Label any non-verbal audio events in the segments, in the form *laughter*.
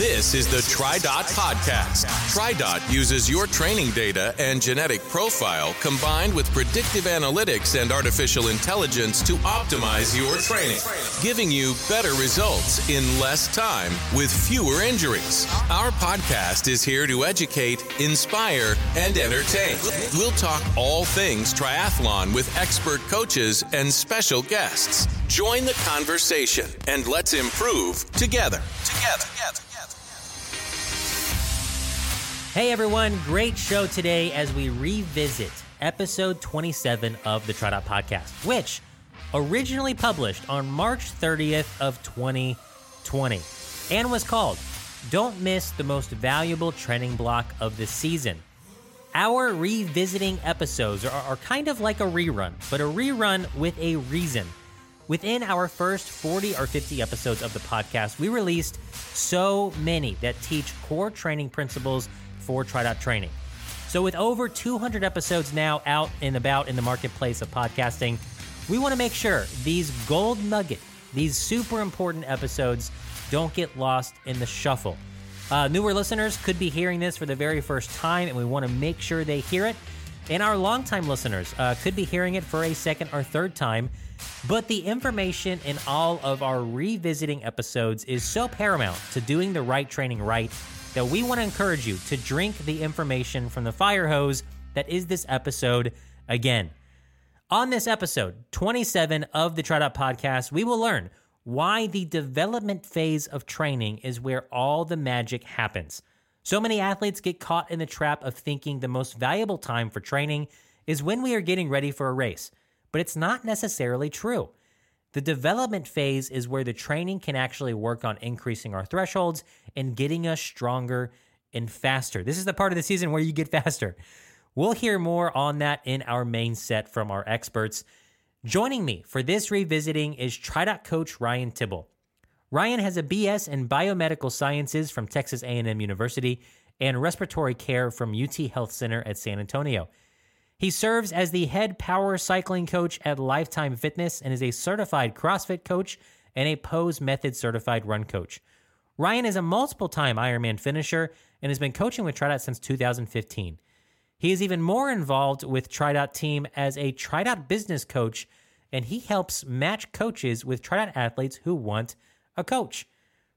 This is the TriDot Podcast. TriDot uses your training data and genetic profile combined with predictive analytics and artificial intelligence to optimize your training, giving you better results in less time with fewer injuries. Our podcast is here to educate, inspire, and entertain. We'll talk all things triathlon with expert coaches and special guests. Join the conversation and let's improve together. Together. together. Hey everyone, great show today as we revisit episode 27 of the TriDot podcast, which originally published on March 30th of 2020 and was called Don't Miss the Most Valuable Training Block of the Season. Our revisiting episodes are, are kind of like a rerun, but a rerun with a reason. Within our first 40 or 50 episodes of the podcast, we released so many that teach core training principles for TriDot Training. So, with over 200 episodes now out and about in the marketplace of podcasting, we want to make sure these gold nugget, these super important episodes, don't get lost in the shuffle. Uh, newer listeners could be hearing this for the very first time, and we want to make sure they hear it. And our longtime listeners uh, could be hearing it for a second or third time. But the information in all of our revisiting episodes is so paramount to doing the right training right that we want to encourage you to drink the information from the fire hose that is this episode again. On this episode 27 of the TriDot podcast, we will learn why the development phase of training is where all the magic happens. So many athletes get caught in the trap of thinking the most valuable time for training is when we are getting ready for a race, but it's not necessarily true. The development phase is where the training can actually work on increasing our thresholds and getting us stronger and faster. This is the part of the season where you get faster. We'll hear more on that in our main set from our experts. Joining me for this revisiting is TriDot coach Ryan Tibble. Ryan has a BS in biomedical sciences from Texas A&M University and respiratory care from UT Health Center at San Antonio. He serves as the head power cycling coach at Lifetime Fitness and is a certified CrossFit coach and a Pose Method certified run coach. Ryan is a multiple time Ironman finisher and has been coaching with TriDot since 2015. He is even more involved with TriDot team as a TriDot business coach, and he helps match coaches with TriDot athletes who want a coach.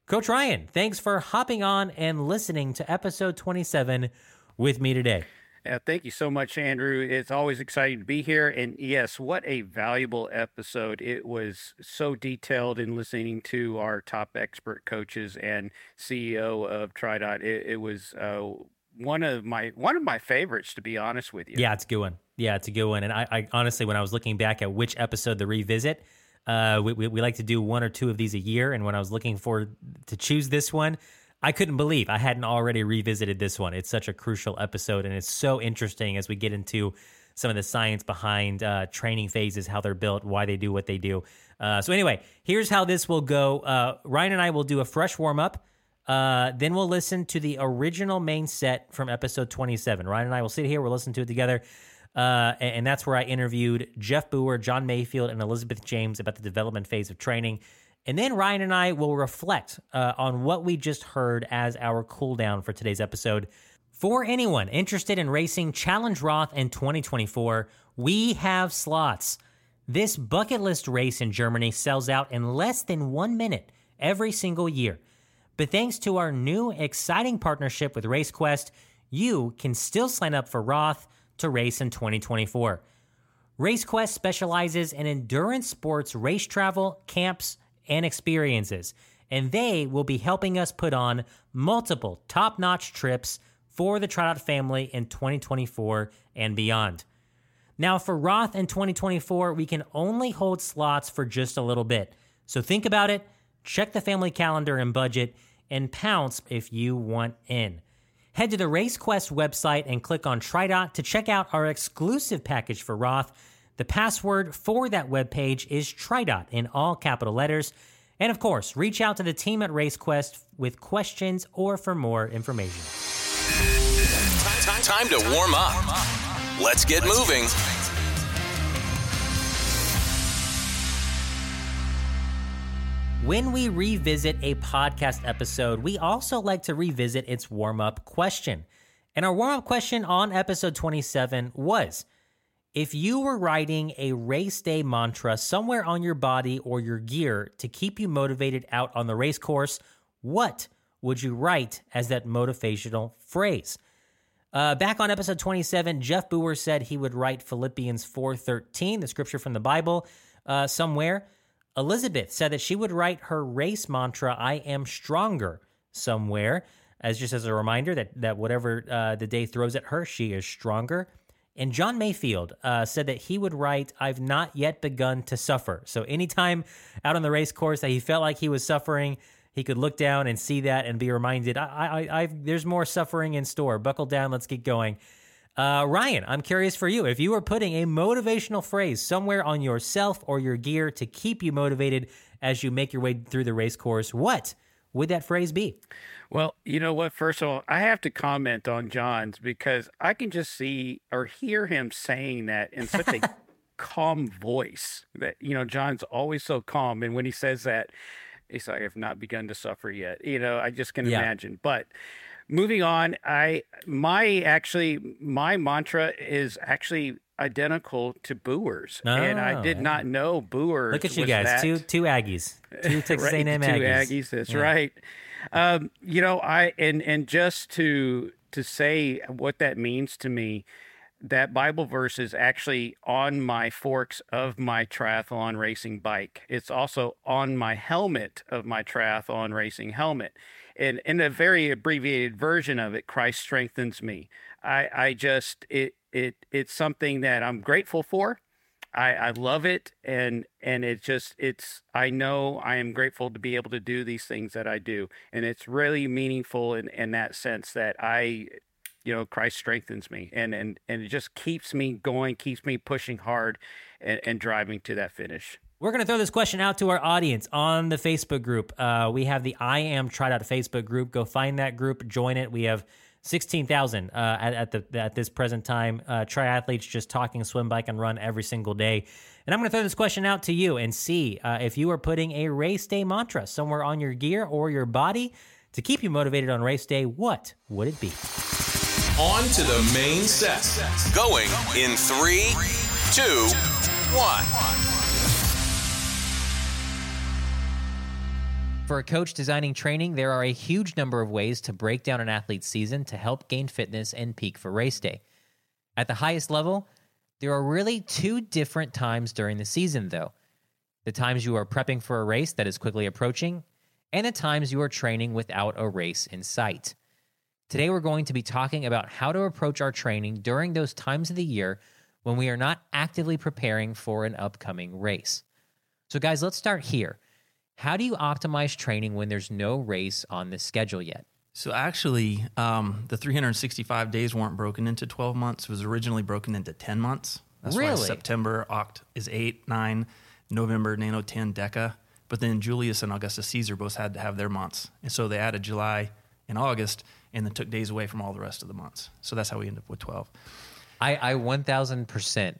Coach Ryan, thanks for hopping on and listening to episode 27 with me today. Yeah, thank you so much, Andrew. It's always exciting to be here. And yes, what a valuable episode. It was so detailed in listening to our top expert coaches and CEO of TriDot. It, it was uh, one of my one of my favorites, to be honest with you. Yeah, it's a good one. Yeah, it's a good one. And I, I honestly, when I was looking back at which episode to revisit, uh, we, we, we like to do one or two of these a year. And when I was looking for to choose this one, I couldn't believe I hadn't already revisited this one. It's such a crucial episode, and it's so interesting as we get into some of the science behind uh, training phases, how they're built, why they do what they do. Uh, so, anyway, here's how this will go uh, Ryan and I will do a fresh warm up. Uh, then we'll listen to the original main set from episode 27. Ryan and I will sit here, we'll listen to it together. Uh, and, and that's where I interviewed Jeff Booher, John Mayfield, and Elizabeth James about the development phase of training. And then Ryan and I will reflect uh, on what we just heard as our cool down for today's episode. For anyone interested in racing Challenge Roth in 2024, we have slots. This bucket list race in Germany sells out in less than one minute every single year. But thanks to our new exciting partnership with RaceQuest, you can still sign up for Roth to race in 2024. RaceQuest specializes in endurance sports race travel, camps, and experiences, and they will be helping us put on multiple top notch trips for the TriDot family in 2024 and beyond. Now, for Roth in 2024, we can only hold slots for just a little bit. So think about it, check the family calendar and budget, and pounce if you want in. Head to the RaceQuest website and click on TriDot to check out our exclusive package for Roth the password for that webpage is TriDot in all capital letters. And of course, reach out to the team at RaceQuest with questions or for more information. Time to warm up. Let's get moving. When we revisit a podcast episode, we also like to revisit its warm up question. And our warm up question on episode 27 was if you were writing a race day mantra somewhere on your body or your gear to keep you motivated out on the race course, what would you write as that motivational phrase? Uh, back on episode 27, Jeff Booher said he would write Philippians 4:13, the scripture from the Bible, uh, somewhere. Elizabeth said that she would write her race mantra, "I am stronger," somewhere, as just as a reminder that that whatever uh, the day throws at her, she is stronger. And John Mayfield uh, said that he would write, I've not yet begun to suffer. So anytime out on the race course that he felt like he was suffering, he could look down and see that and be reminded, I, I, I've, there's more suffering in store. Buckle down, let's get going. Uh, Ryan, I'm curious for you. If you were putting a motivational phrase somewhere on yourself or your gear to keep you motivated as you make your way through the race course, what would that phrase be? Well, you know what? First of all, I have to comment on John's because I can just see or hear him saying that in such a *laughs* calm voice that, you know, John's always so calm. And when he says that, he's like, I've not begun to suffer yet. You know, I just can Yeah. imagine. But moving on, I, my actually, my mantra is actually identical to Booher's. and I did Oh. not know Booher's. Look at you guys, that- two two Aggies, *laughs* two Texas right, A&M two Aggies. Aggies. That's Yeah. right. Um, you know, I and and just to to say what that means to me, that Bible verse is actually on my forks of my triathlon racing bike. It's also on my helmet of my triathlon racing helmet. And in a very abbreviated version of it, Christ strengthens me. I, I just it it it's something that I'm grateful for. I, I love it and and it just it's I know I am grateful to be able to do these things that I do and it's really meaningful in, in that sense that I you know Christ strengthens me and and and it just keeps me going keeps me pushing hard and, and driving to that finish. We're going to throw this question out to our audience on the Facebook group. Uh, we have the I Am TriDot Facebook group. Go find that group, join it. We have 16,000 uh, at, at, the, at this present time. Uh, triathletes just talking swim, bike, and run every single day. And I'm going to throw this question out to you and see uh, if you are putting a race day mantra somewhere on your gear or your body to keep you motivated on race day. What would it be? On to the main set. Going in three, two, one. For a coach designing training, there are a huge number of ways to break down an athlete's season to help gain fitness and peak for race day. At the highest level, there are really two different times during the season, though the times you are prepping for a race that is quickly approaching, and the times you are training without a race in sight. Today, we're going to be talking about how to approach our training during those times of the year when we are not actively preparing for an upcoming race. So, guys, let's start here. How do you optimize training when there's no race on the schedule yet? So actually, um, the 365 days weren't broken into 12 months. It was originally broken into 10 months. That's why Really? September, Oct is 8, 9, November, Nano 10, Deca. But then Julius and Augustus Caesar both had to have their months. And so they added July and August and then took days away from all the rest of the months. So that's how we end up with 12. I, I 1000%,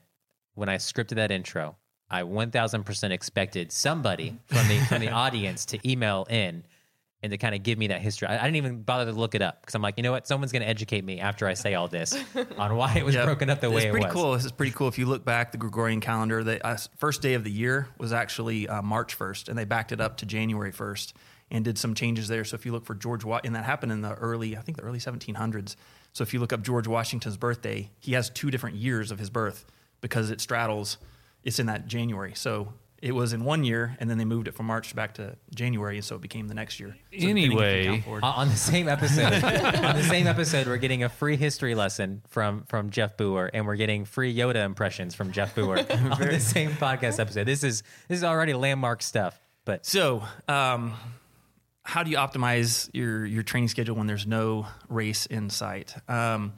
when I scripted that intro, I 1000% expected somebody from the, from the *laughs* audience to email in and to kind of give me that history. I, I didn't even bother to look it up because I'm like, you know what? Someone's going to educate me after I say all this on why it was Yep. broken up the way it's it pretty was. cool. This is pretty cool. If you look back, the Gregorian calendar, the uh, first day of the year was actually uh, March 1st, and they backed it up to January 1st and did some changes there. So if you look for George, and that happened in the early, I think the early 1700s. So if you look up George Washington's birthday, he has two different years of his birth because it straddles. It's in that January. So it was in one year, and then they moved it from March back to January, and so it became the next year. So depending if you Anyway, count forward- on the same episode, *laughs* on the same episode, we're getting a free history lesson from from Jeff Booher, and we're getting free Yoda impressions from Jeff Booher *laughs* on the same podcast episode. This is this is already landmark stuff. But So, um, how do you optimize your your training schedule when there's no race in sight? Um,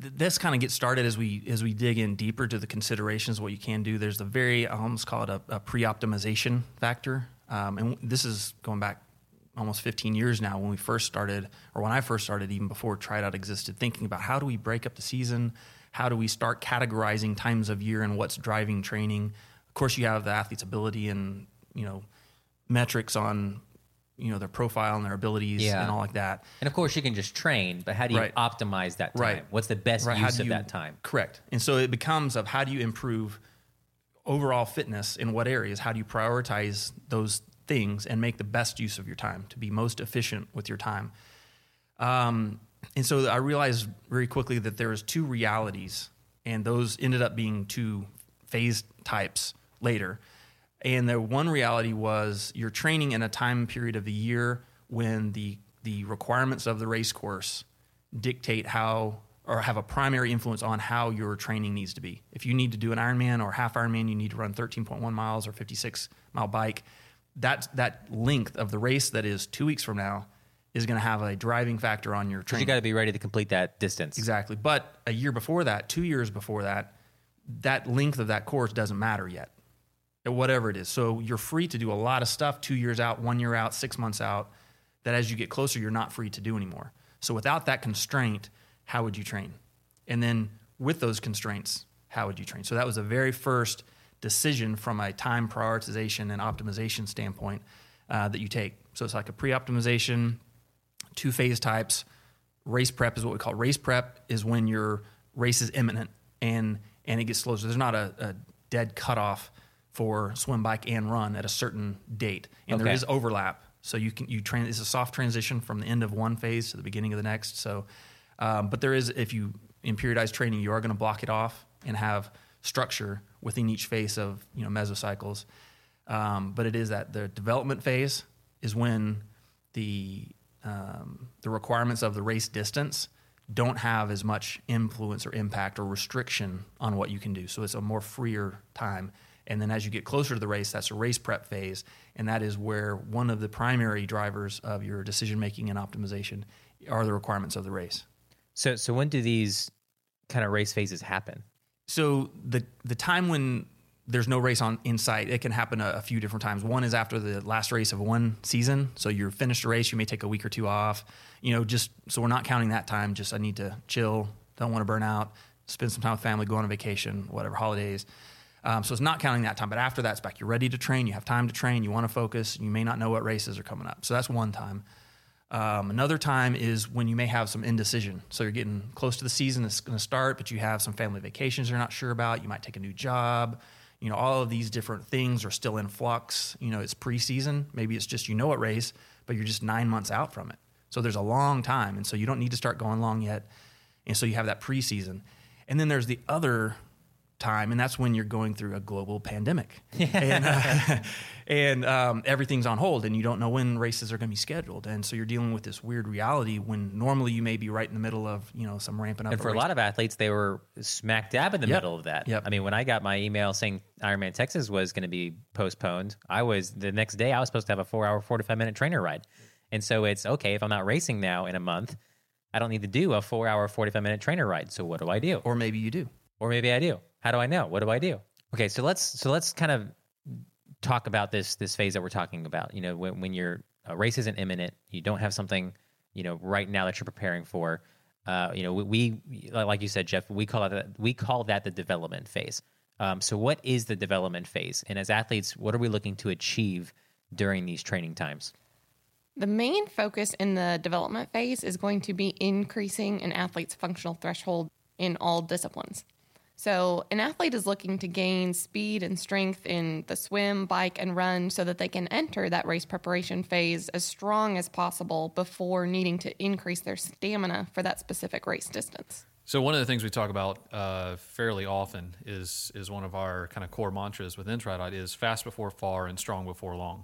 th- this kind of gets started as we as we dig in deeper to the considerations what you can do. There's the very I almost call it a, a pre-optimization factor, um, and this is going back almost 15 years now when we first started, or when I first started, even before TriDot existed, thinking about how do we break up the season, how do we start categorizing times of year and what's driving training. Of course, you have the athlete's ability and you know metrics on you know their profile and their abilities Yeah. and all like that. And of course, you can just train, but how do you Right. optimize that time? Right. What's the best Right, use of you- that time? Correct. And so it becomes of how do you improve overall fitness in what areas? How do you prioritize those things and make the best use of your time to be most efficient with your time? Um, and so I realized very quickly that there was two realities, and those ended up being two phase types later. And the one reality was you're training in a time period of the year when the the requirements of the race course dictate how or have a primary influence on how your training needs to be. If you need to do an Ironman or half Ironman, you need to run 13.1 miles or 56 mile bike. That that length of the race that is two weeks from now is going to have a driving factor on your training. you got to be ready to complete that distance. Exactly. But a year before that, two years before that, that length of that course doesn't matter yet, whatever it is. So you're free to do a lot of stuff two years out, one year out, six months out, that as you get closer, you're not free to do anymore. So without that constraint, how would you train? And then with those constraints, how would you train? So that was the very first decision from a time prioritization and optimization standpoint uh, that you take. So it's like a pre optimization, two phase types. Race prep is what we call race prep is when your race is imminent and and it gets slow. So there's not a, a dead cutoff for swim, bike, and run at a certain date, and there Okay. is overlap. So you can you train. It's a soft transition from the end of one phase to the beginning of the next. So, um, but there is if you in periodized training, you are going to block it off and have structure within each phase of you know mesocycles. Um, but it is that the development phase is when the um, the requirements of the race distance don't have as much influence or impact or restriction on what you can do. So it's a more freer time. And then as you get closer to the race, that's a race prep phase, and that is where one of the primary drivers of your decision making and optimization are the requirements of the race. So, so when do these kind of race phases happen? So the the time when there's no race on in sight, it can happen a, a few different times. One is after the last race of one season, so you're finished a race, you may take a week or two off. You know, just so we're not counting that time. Just I need to chill, don't want to burn out, spend some time with family, go on a vacation, whatever holidays. Um, so it's not counting that time. But after that, it's back. You're ready to train. You have time to train. You want to focus. You may not know what races are coming up. So that's one time. Um, another time is when you may have some indecision. So you're getting close to the season, it's going to start, but you have some family vacations you're not sure about. You might take a new job. You know, all of these different things are still in flux. You know, it's preseason. Maybe it's just you know what race, but you're just nine months out from it. So there's a long time. And so you don't need to start going long yet. And so you have that preseason. And then there's the other time, and that's when you're going through a global pandemic, *laughs* and, uh, *laughs* and um, everything's on hold, and you don't know when races are going to be scheduled, and so you're dealing with this weird reality when normally you may be right in the middle of you know some ramping up. And for a lot of athletes, they were smack dab in the Yep. middle of that. Yep. I mean, when I got my email saying Ironman Texas was going to be postponed, I was the next day I was supposed to have a four hour, 45 minute trainer ride. And so it's okay if I'm not racing now in a month, I don't need to do a four hour, 45 minute trainer ride. So what do I do? or maybe you do. Or maybe I do. How do I know? What do I do? Okay, so let's so let's kind of talk about this this phase that we're talking about. You know, when when your uh, race isn't imminent, you don't have something you know right now that you're preparing for. Uh, you know, we, we like you said, Jeff, we call that we call that the development phase. Um, so, what is the development phase? And as athletes, what are we looking to achieve during these training times? The main focus in the development phase is going to be increasing an athlete's functional threshold in all disciplines. So, an athlete is looking to gain speed and strength in the swim, bike, and run so that they can enter that race preparation phase as strong as possible before needing to increase their stamina for that specific race distance. So one of the things we talk about uh, fairly often is is one of our kind of core mantras within TriDot is fast before far and strong before long.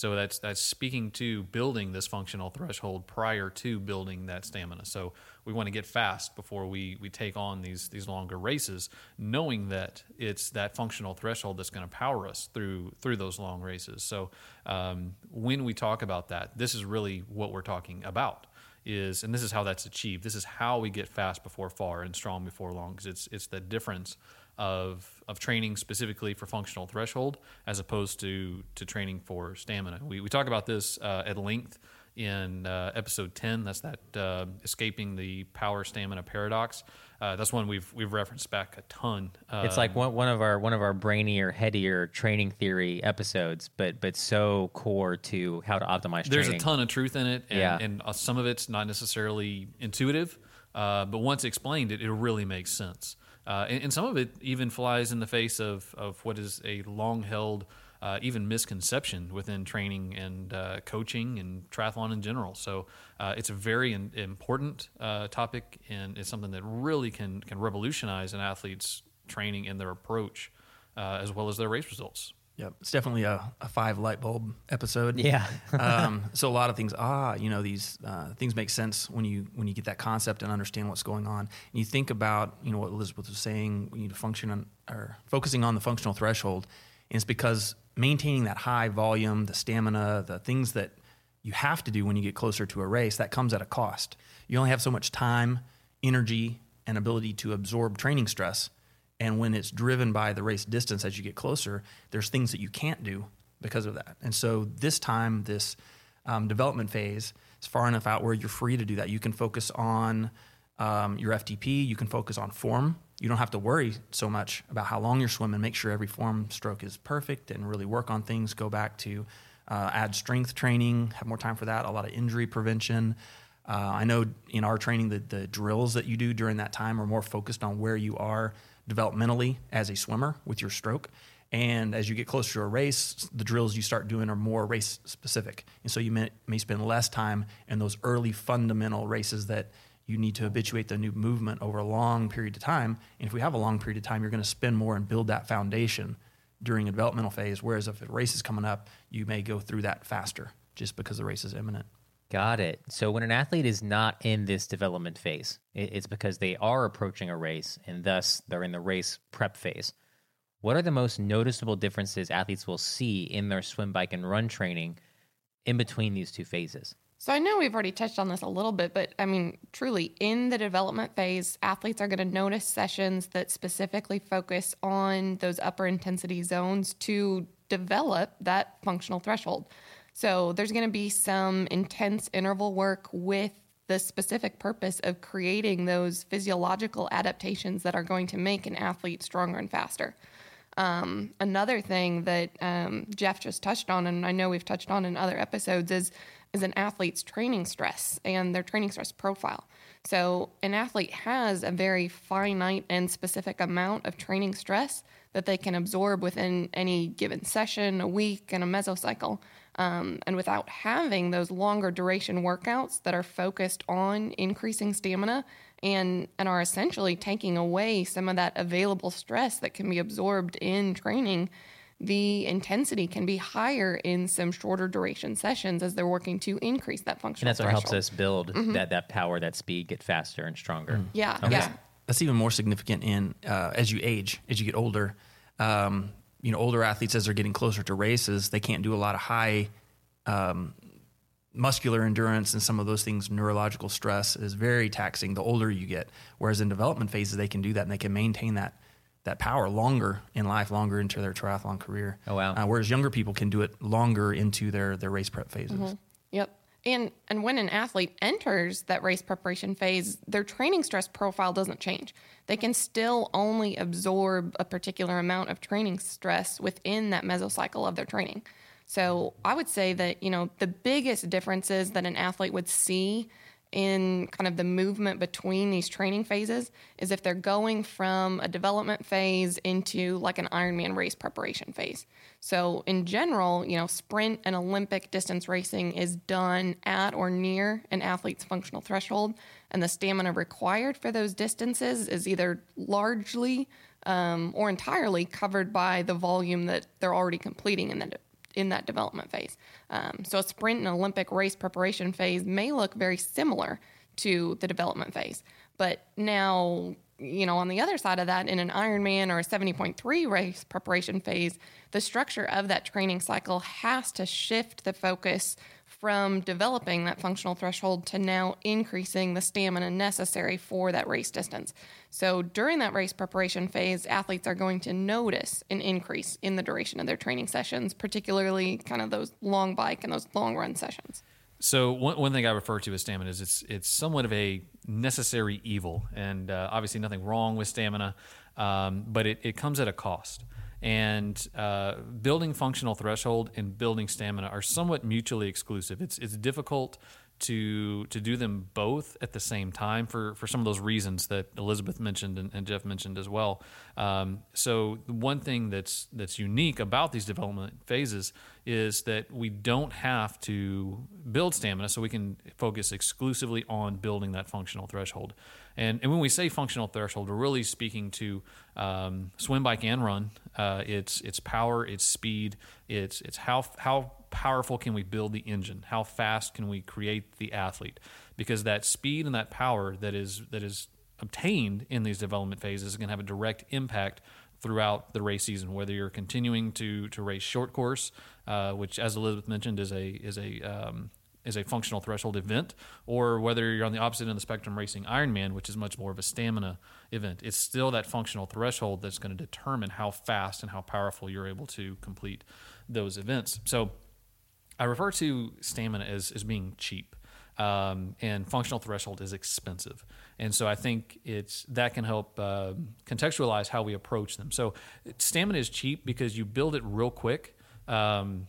So that's that's speaking to building this functional threshold prior to building that stamina. So we want to get fast before we we take on these these longer races, knowing that it's that functional threshold that's going to power us through through those long races. So um, when we talk about that, this is really what we're talking about is and this is how that's achieved this is how we get fast before far and strong before long because it's it's the difference of of training specifically for functional threshold as opposed to to training for stamina we, we talk about this uh, at length in uh, episode 10. That's that uh, escaping the power stamina paradox. Uh, that's one we've we've referenced back a ton. It's like one, one of our one of our brainier, headier training theory episodes, but but so core to how to optimize There's training. a ton of truth in it, and, Yeah. and uh, some of it's not necessarily intuitive, uh, but once explained, it, it really makes sense. Uh, and, and some of it even flies in the face of, of what is a long held, uh, even misconception within training and uh, coaching and triathlon in general. So uh, it's a very in, important uh, topic, and it's something that really can can revolutionize an athlete's training and their approach, uh, as well as their race results. Yep, it's definitely a, a five light bulb episode. Yeah. *laughs* um, *laughs* so a lot of things, ah, you know, these uh, things make sense when you when you get that concept and understand what's going on. And you think about, you know, what Elizabeth was saying. Need to function on or focusing on the functional threshold. And it's because maintaining that high volume, the stamina, the things that you have to do when you get closer to a race, that comes at a cost. You only have so much time, energy, and ability to absorb training stress. And when it's driven by the race distance as you get closer, there's things that you can't do because of that. And so this time, this um, development phase is far enough out where you're free to do that. You can focus on um, your FTP, you can focus on form. You don't have to worry so much about how long you're swimming. Make sure every form stroke is perfect and really work on things. Go back to uh, add strength training, have more time for that, a lot of injury prevention. Uh, I know in our training, the, the drills that you do during that time are more focused on where you are developmentally as a swimmer with your stroke. And as you get closer to a race, the drills you start doing are more race specific. And so you may, may spend less time in those early fundamental races that you need to habituate the new movement over a long period of time. And if we have a long period of time, you're going to spend more and build that foundation during a developmental phase. Whereas if a race is coming up, you may go through that faster just because the race is imminent. Got it. So when an athlete is not in this development phase, it's because they are approaching a race and thus they're in the race prep phase. What are the most noticeable differences athletes will see in their swim, bike, and run training in between these two phases? So I know we've already touched on this a little bit, but I mean, truly, in the development phase, athletes are going to notice sessions that specifically focus on those upper intensity zones to develop that functional threshold. So there's going to be some intense interval work with the specific purpose of creating those physiological adaptations that are going to make an athlete stronger and faster. Um, another thing that um, Jeff just touched on, and I know we've touched on in other episodes, is is an athlete's training stress and their training stress profile. So an athlete has a very finite and specific amount of training stress that they can absorb within any given session, a week, and a mesocycle. Um, and without having those longer duration workouts that are focused on increasing stamina and and are essentially taking away some of that available stress that can be absorbed in training, the intensity can be higher in some shorter duration sessions as they're working to increase that function. And functional that's what helps us build that, that power, that speed, get faster and stronger. Yeah, Okay. yeah. That's even more significant in uh, as you age, as you get older. Um, you know, older athletes as they're getting closer to races, they can't do a lot of high um, muscular endurance and some of those things. Neurological stress is very taxing the older you get. Whereas in development phases, they can do that and they can maintain that that power longer in life, longer into their triathlon career. Oh, wow. Uh, whereas younger people can do it longer into their their race prep phases. Yep. And and when an athlete enters that race preparation phase, their training stress profile doesn't change. They can still only absorb a particular amount of training stress within that mesocycle of their training. So I would say that, you know, the biggest differences that an athlete would see in kind of the movement between these training phases is if they're going from a development phase into like an Ironman race preparation phase. So, in general, you know, sprint and Olympic distance racing is done at or near an athlete's functional threshold, and the stamina required for those distances is either largely um, or entirely covered by the volume that they're already completing in that in that development phase. Um, so a sprint and Olympic race preparation phase may look very similar to the development phase, but now you know on the other side of that, in an Ironman or a 70.3 race preparation phase, the structure of that training cycle has to shift the focus from developing that functional threshold to now increasing the stamina necessary for that race distance. So during that race preparation phase, athletes are going to notice an increase in the duration of their training sessions, particularly kind of those long bike and those long run sessions. So one, one thing I refer to as stamina is it's it's somewhat of a necessary evil, and uh, obviously nothing wrong with stamina, um, but it, it comes at a cost. And uh, building functional threshold and building stamina are somewhat mutually exclusive. It's it's difficult to to do them both at the same time for for some of those reasons that Elizabeth mentioned and, and Jeff mentioned as well. Um, so one thing that's that's unique about these development phases is that we don't have to build stamina, so we can focus exclusively on building that functional threshold. And, and when we say functional threshold, we're really speaking to um, swim, bike, and run. Uh, it's it's power, it's speed, it's it's how how powerful can we build the engine? How fast can we create the athlete? Because that speed and that power that is that is obtained in these development phases is going to have a direct impact throughout the race season. Whether you're continuing to to race short course, uh, which as Elizabeth mentioned is a is a um, is a functional threshold event, or whether you're on the opposite end of the spectrum racing Ironman, which is much more of a stamina event, it's still that functional threshold that's going to determine how fast and how powerful you're able to complete those events. So I refer to stamina as, as being cheap. Um, and functional threshold is expensive, and so I think it's that can help uh, contextualize how we approach them. So stamina is cheap because you build it real quick. Um,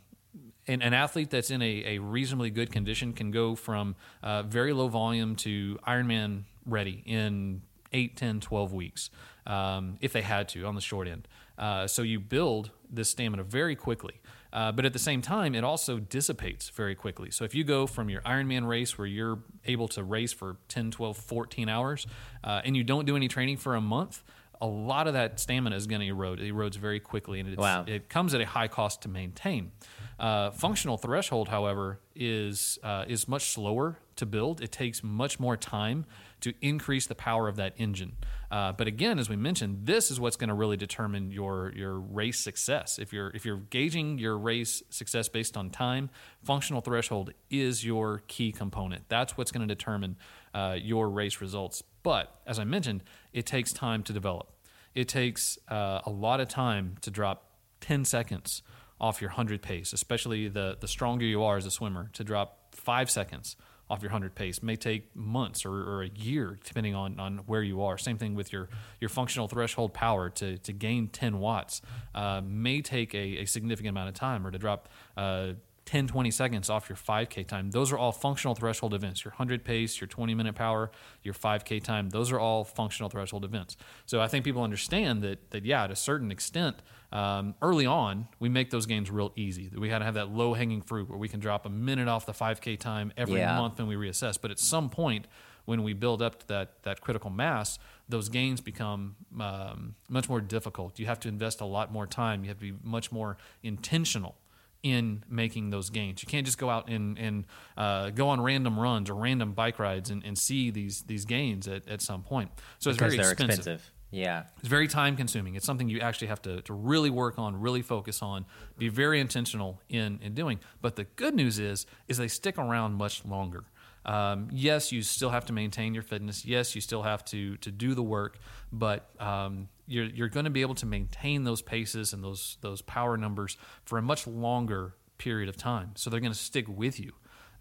and an athlete that's in a, a reasonably good condition can go from uh, very low volume to Ironman ready in 8, 10, 12 weeks um, if they had to on the short end. Uh, so you build this stamina very quickly. Uh, but at the same time, it also dissipates very quickly. So if you go from your Ironman race where you're able to race for 10, 12, 14 hours, uh, and you don't do any training for a month, a lot of that stamina is going to erode. It erodes very quickly, and wow. it comes at a high cost to maintain. Uh, functional threshold, however, is uh, is much slower to build. It takes much more time to increase the power of that engine. Uh, but again, as we mentioned, this is what's going to really determine your your race success. If you're if you're gauging your race success based on time, functional threshold is your key component. That's what's going to determine uh, your race results. But as I mentioned, it takes time to develop. It takes uh, a lot of time to drop 10 seconds off your 100 pace, especially the, the stronger you are as a swimmer, to drop five seconds off your 100 pace. May take months or, or, a year depending on, on where you are. Same thing with your, your functional threshold power to, to gain 10 watts uh, may take a, a, significant amount of time or to drop uh, 10 20 seconds off your 5k time. Those are all functional threshold events. Your 100 pace your 20 minute power your 5k time those are all functional threshold events. So i think people understand that that yeah to a certain extent um, early on, we make those gains real easy. We had to have that low hanging fruit where we can drop a minute off the 5K time every yeah. month and we reassess. But at some point, when we build up to that, that critical mass, those gains become um, much more difficult. You have to invest a lot more time. You have to be much more intentional in making those gains. You can't just go out and, and uh, go on random runs or random bike rides and, and see these these gains at, at some point. So it's because very expensive. expensive. Yeah. It's very time consuming. It's something you actually have to, to really work on, really focus on, be very intentional in, in doing. But the good news is, is they stick around much longer. Um, yes, you still have to maintain your fitness. Yes, you still have to to do the work, but um, you're you're going to be able to maintain those paces and those those power numbers for a much longer period of time. So they're going to stick with you.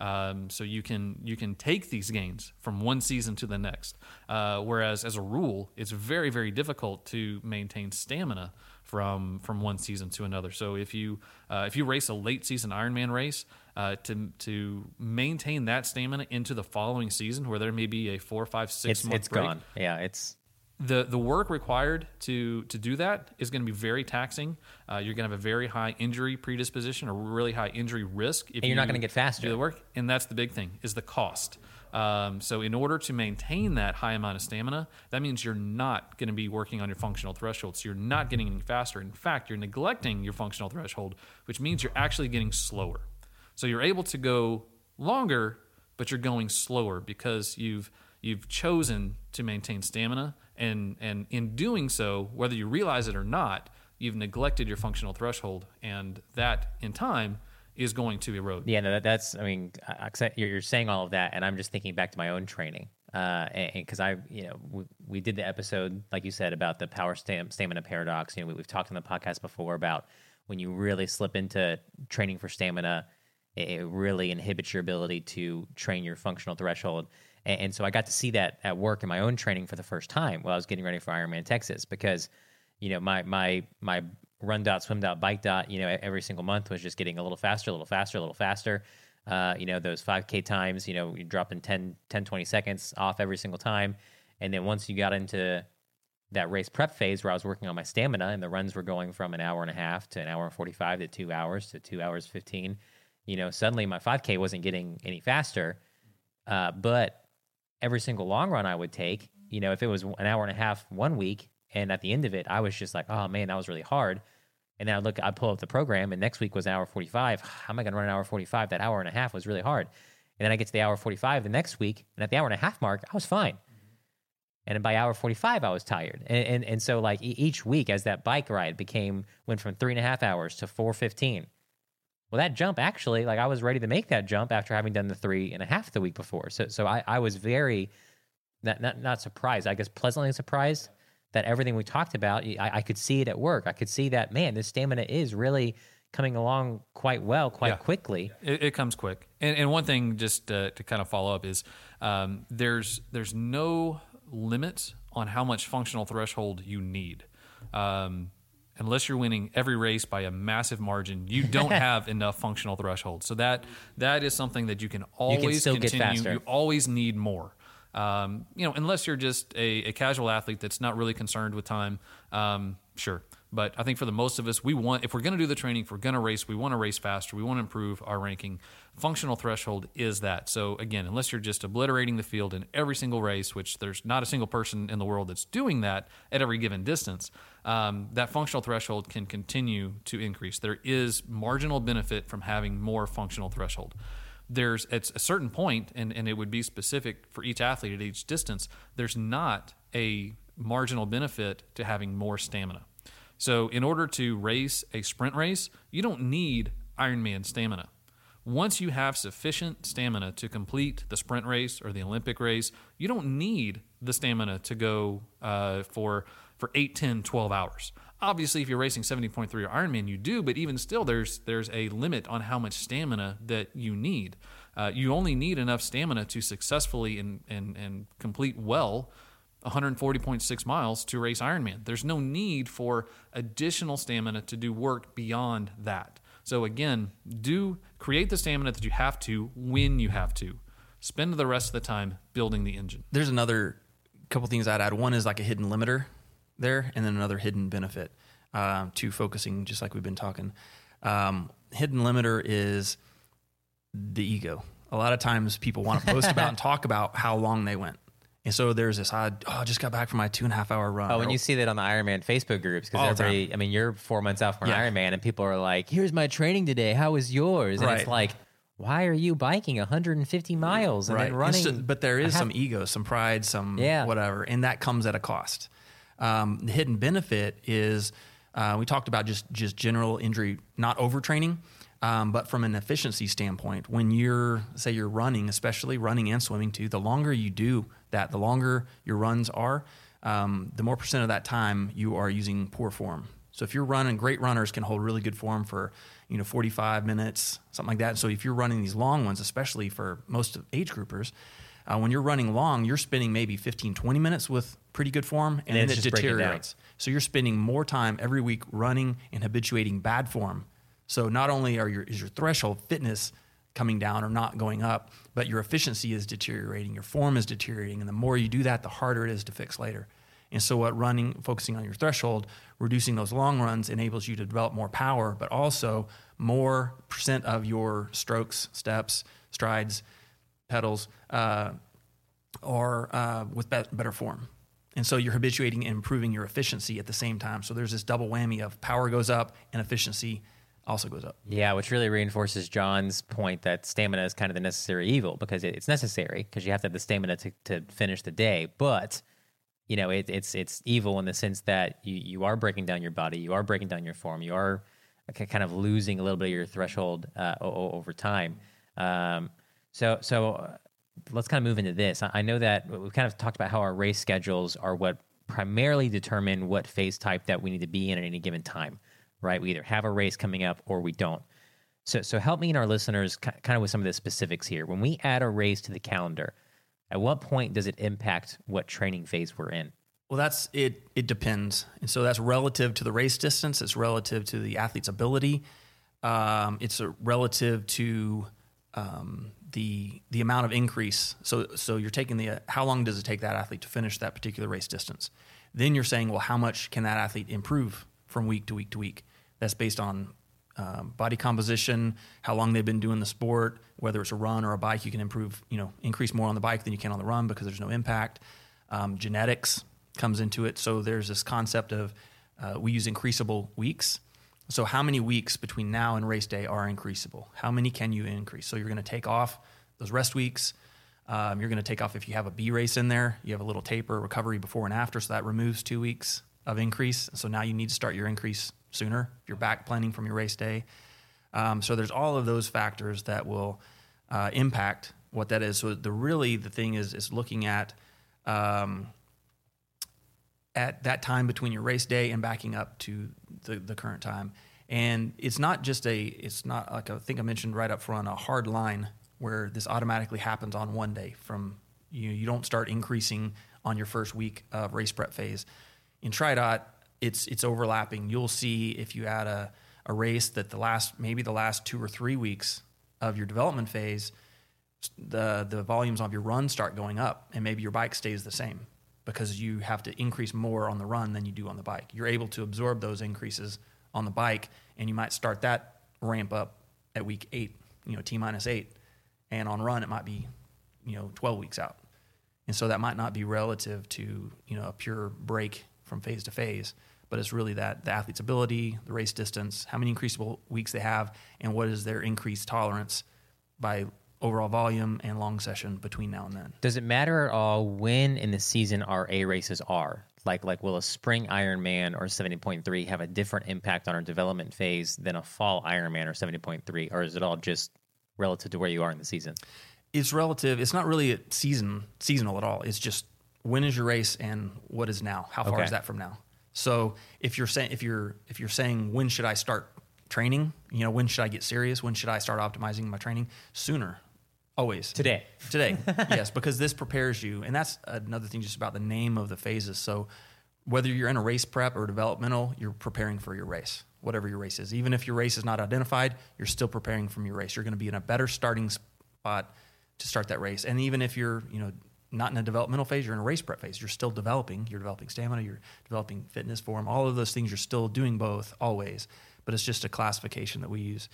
Um, so you can you can take these gains from one season to the next. Uh, whereas as a rule, it's very very difficult to maintain stamina from from one season to another. So if you uh, if you race a late season Ironman race, uh, to to maintain that stamina into the following season, where there may be a four, five, six it's, month it's break, gone. Yeah, it's the the work required to to do that is going to be very taxing. Uh, you're going to have a very high injury predisposition or really high injury risk. If and you're you not going to get faster. Do the work, and that's the big thing is the cost. Um, so in order to maintain that high amount of stamina, that means you're not going to be working on your functional threshold. So you're not getting any faster. In fact, you're neglecting your functional threshold, which means you're actually getting slower. So you're able to go longer, but you're going slower because you've you've chosen to maintain stamina and and in doing so whether you realize it or not you've neglected your functional threshold and that in time is going to erode yeah no, that, that's i mean you're saying all of that and i'm just thinking back to my own training uh, and because I, you know, we, we, did the episode, like you said, about the power stam- stamina paradox. You know, we, have talked on the podcast before about when you really slip into training for stamina, it, it really inhibits your ability to train your functional threshold. And, and so I got to see that at work in my own training for the first time while I was getting ready for Ironman Texas because, you know, my my my run dot, swim dot, bike dot, you know, every single month was just getting a little faster, a little faster, a little faster. Uh, you know, those 5K times, you know, you're dropping 10, 10, 20 seconds off every single time. And then once you got into that race prep phase where I was working on my stamina and the runs were going from an hour and a half to an hour and 45 to two hours to two hours 15, you know, suddenly my 5K wasn't getting any faster. Uh, but every single long run I would take, you know, if it was an hour and a half one week and at the end of it, I was just like, oh man, that was really hard. And then I look, I pull up the program and next week was *sighs* an hour 45. How am I going to run an hour 45? That hour and a half was really hard. And then I get to the hour 45 the next week. And at the hour and a half mark, I was fine. And by hour 45, I was tired. And, and, and so like each week as that bike ride became, went from three and a half hours to 415. Well, that jump actually, like I was ready to make that jump after having done the three and a half the week before. So, so I, I was very, not, not, not surprised, I guess pleasantly surprised that everything we talked about, I, I could see it at work. I could see that, man, this stamina is really coming along quite well, quite Yeah. quickly. It, it comes quick. And, and one thing, just uh, to kind of follow up, is um, there's there's no limit on how much functional threshold you need. Um, unless you're winning every race by a massive margin, you *laughs* don't have enough functional threshold. So that that is something that you can always still get continue. faster. You always need more. Um, you know, unless you're just a, a casual athlete that's not really concerned with time, um, sure. But I think for the most of us, we want if we're going to do the training, if we're going to race, we want to race faster. We want to improve our ranking. Functional threshold is that. So again, unless you're just obliterating the field in every single race, which there's not a single person in the world that's doing that at every given distance, um, that functional threshold can continue to increase. There is marginal benefit from having more functional threshold there's at a certain point, and, and it would be specific for each athlete at each distance, there's not a marginal benefit to having more stamina. So, in order to race a sprint race, you don't need Ironman stamina. Once you have sufficient stamina to complete the sprint race or the Olympic race, you don't need the stamina to go uh, for for 8, 10, 12 hours. Obviously, if you're racing 70.3 or Ironman, you do, but even still, there's there's a limit on how much stamina that you need. Uh, you only need enough stamina to successfully and, and, and complete well 140.6 miles to race Ironman. There's no need for additional stamina to do work beyond that. So again, do create the stamina that you have to when you have to. Spend the rest of the time building the engine. There's another couple things I'd add. One is like a hidden limiter there, and then another hidden benefit uh, to focusing, just like we've been talking. Um, hidden limiter is the ego. A lot of times people want to post about and *laughs* talk about how long they went. And so there's this, I, oh, I just got back from my two and a half hour run. Oh, and you see that on the Ironman Facebook groups because everybody, I mean, you're four months out from an Yeah. Ironman, and people are like, "Here's my training today. How was yours?" And it's Right. like, why are you biking 150 miles and then And running? but there is half- some ego, some pride, some Yeah. whatever, and that comes at a cost. Um, the hidden benefit is uh, we talked about just just general injury, not overtraining, um, but from an efficiency standpoint, when you're say you're running, especially running and swimming too, the longer you do that, the longer your runs are, um, the more percent of that time you are using poor form. So if you're running, great runners can hold really good form for you know 45 minutes, something like that. So if you're running these long ones, especially for most of age groupers, uh, when you're running long, you're spending maybe 15, 20 minutes with pretty good form, and, then then it just breaking down. deteriorates. So you're spending more time every week running and habituating bad form. So not only are your is your threshold fitness coming down or not going up, but your efficiency is deteriorating, your form is deteriorating, and the more you do that, the harder it is to fix later. And so what running, focusing on your threshold, reducing those long runs enables you to develop more power, but also more percent of your strokes, steps, strides, pedals uh, are uh, with bet- better form. And so you're habituating and improving your efficiency at the same time. So there's this double whammy of power goes up and efficiency also goes up. Yeah, which really reinforces John's point that stamina is kind of the necessary evil because it, it's necessary because you have to have the stamina to, to finish the day. But you know, it, it's it's evil in the sense that you you are breaking down your body, you are breaking down your form, you are kind of losing a little bit of your threshold uh, over time. Um, so so uh, let's kind of move into this. I know that we've kind of talked about how our race schedules are what primarily determine what phase type that we need to be in at any given time, right? We either have a race coming up or we don't. So, so help me and our listeners kind of with some of the specifics here. When we add a race to the calendar, at what point does it impact what training phase we're in? Well, that's it. It depends, and so that's relative to the race distance. It's relative to the athlete's ability. Um, it's relative to um, the the amount of increase. So so you're taking the how long does it take that athlete to finish that particular race distance? Then you're saying, well, how much can that athlete improve from week to week to week? That's based on um, body composition, how long they've been doing the sport, whether it's a run or a bike. You can improve, you know, increase more on the bike than you can on the run because there's no impact. Um, genetics comes into it. So there's this concept of uh, we use increasable weeks. So how many weeks between now and race day are increasable? How many can you increase? So you're going to take off those rest weeks. Um, you're going to take off if you have a B race in there. You have a little taper recovery before and after, so that removes two weeks of increase. So now you need to start your increase sooner if you're back planning from your race day. Um, so there's all of those factors that will uh, impact what that is. So the really the thing is is looking at um, at that time between your race day and backing up to the, the current time. And it's not just a, it's not like I think I mentioned right up front, a hard line where this automatically happens on one day from you, you don't start increasing on your first week of race prep phase. In TriDot, it's, it's overlapping. You'll see if you add a, a race that the last, maybe the last two or three weeks of your development phase, the, the volumes of your run start going up and maybe your bike stays the same because you have to increase more on the run than you do on the bike. You're able to absorb those increases on the bike, and you might start that ramp up at week eight, you know, T minus eight. And on run, it might be, you know, 12 weeks out. And so that might not be relative to, you know, a pure break from phase to phase, but it's really that the athlete's ability, the race distance, how many increasable weeks they have, and what is their increased tolerance by overall volume and long session between now and then. Does it matter at all when in the season our A races are? Like, like will a spring Ironman or 70.3 have a different impact on our development phase than a fall Ironman or 70.3, or is it all just relative to where you are in the season? It's relative. It's not really a season seasonal at all. It's just when is your race and what is now? How far Okay. is that from now? So if you're saying if you're if you're saying when should I start training? You know, when should I get serious? When should I start optimizing my training? Sooner. Always. Today. Today. *laughs* yes, because this prepares you. And that's another thing just about the name of the phases. So whether you're in a race prep or developmental, you're preparing for your race, whatever your race is. Even if your race is not identified, you're still preparing from your race. You're going to be in a better starting spot to start that race. And even if you're, you know, not in a developmental phase, you're in a race prep phase. You're still developing. You're developing stamina. You're developing fitness form. All of those things you're still doing both always, but it's just a classification that we use.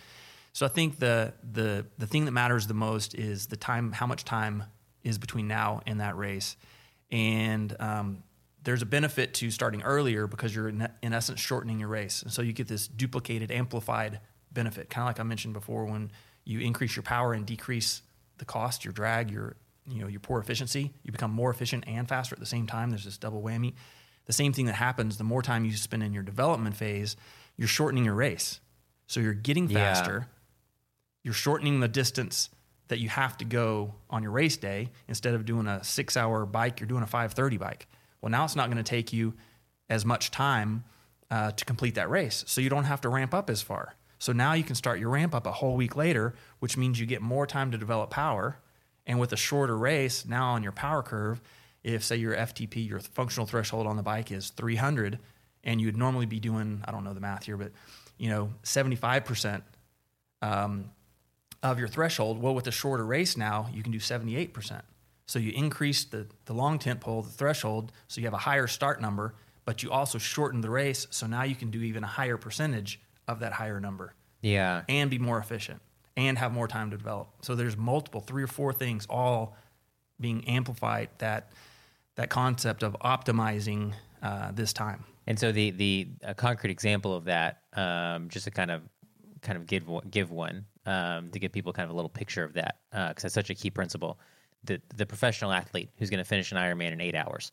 So I think the the the thing that matters the most is the time. How much time is between now and that race, and um, there's a benefit to starting earlier because you're in, in essence shortening your race, and so you get this duplicated, amplified benefit. Kind of like I mentioned before, when you increase your power and decrease the cost, your drag, your you know your poor efficiency, you become more efficient and faster at the same time. There's this double whammy. The same thing that happens the more time you spend in your development phase, you're shortening your race. So you're getting Yeah. faster. You're shortening the distance that you have to go on your race day. Instead of doing a six hour bike, you're doing a 530 bike. Well, now it's not going to take you as much time uh, to complete that race. So you don't have to ramp up as far. So now you can start your ramp up a whole week later, which means you get more time to develop power. And with a shorter race, now on your power curve, if say your FTP, your functional threshold on the bike is 300, and you'd normally be doing, I don't know the math here, but you know, 75% um, of your threshold. Well, with a shorter race now, you can do 78%. So you increase the, the long tent pole, the threshold, so you have a higher start number, but you also shorten the race. So now you can do even a higher percentage of that higher number Yeah. and be more efficient and have more time to develop. So there's multiple, three or four things all being amplified that that concept of optimizing uh, this time. And so the the a concrete example of that, um, just to kind of kind of give give one um, to give people kind of a little picture of that, because that's such a key principle. The the professional athlete who's going to finish an Ironman in eight hours,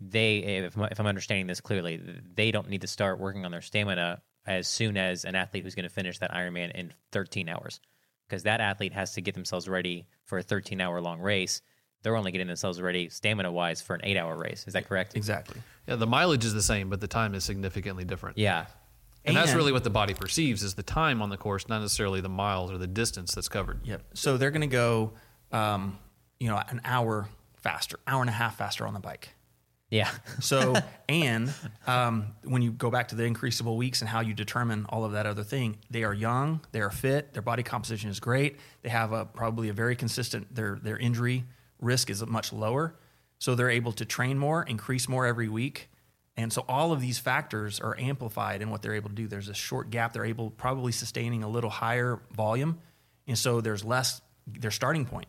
they if, if I'm understanding this clearly, they don't need to start working on their stamina as soon as an athlete who's going to finish that Ironman in 13 hours, because that athlete has to get themselves ready for a 13 hour long race. They're only getting themselves ready stamina wise for an eight hour race. Is that correct? Exactly. Yeah, the mileage is the same, but the time is significantly different. Yeah. And, that's really what the body perceives is the time on the course, not necessarily the miles or the distance that's covered. Yep. So they're going to go, um, you know, an hour faster, hour and a half faster on the bike. Yeah. So, *laughs* and um, when you go back to the increasable weeks and how you determine all of that other thing, they are young, they are fit, their body composition is great, they have a probably a very consistent their their injury risk is much lower, so they're able to train more, increase more every week, and so all of these factors are amplified in what they're able to do. There's a short gap; they're able probably sustaining a little higher volume, and so there's less. Their starting point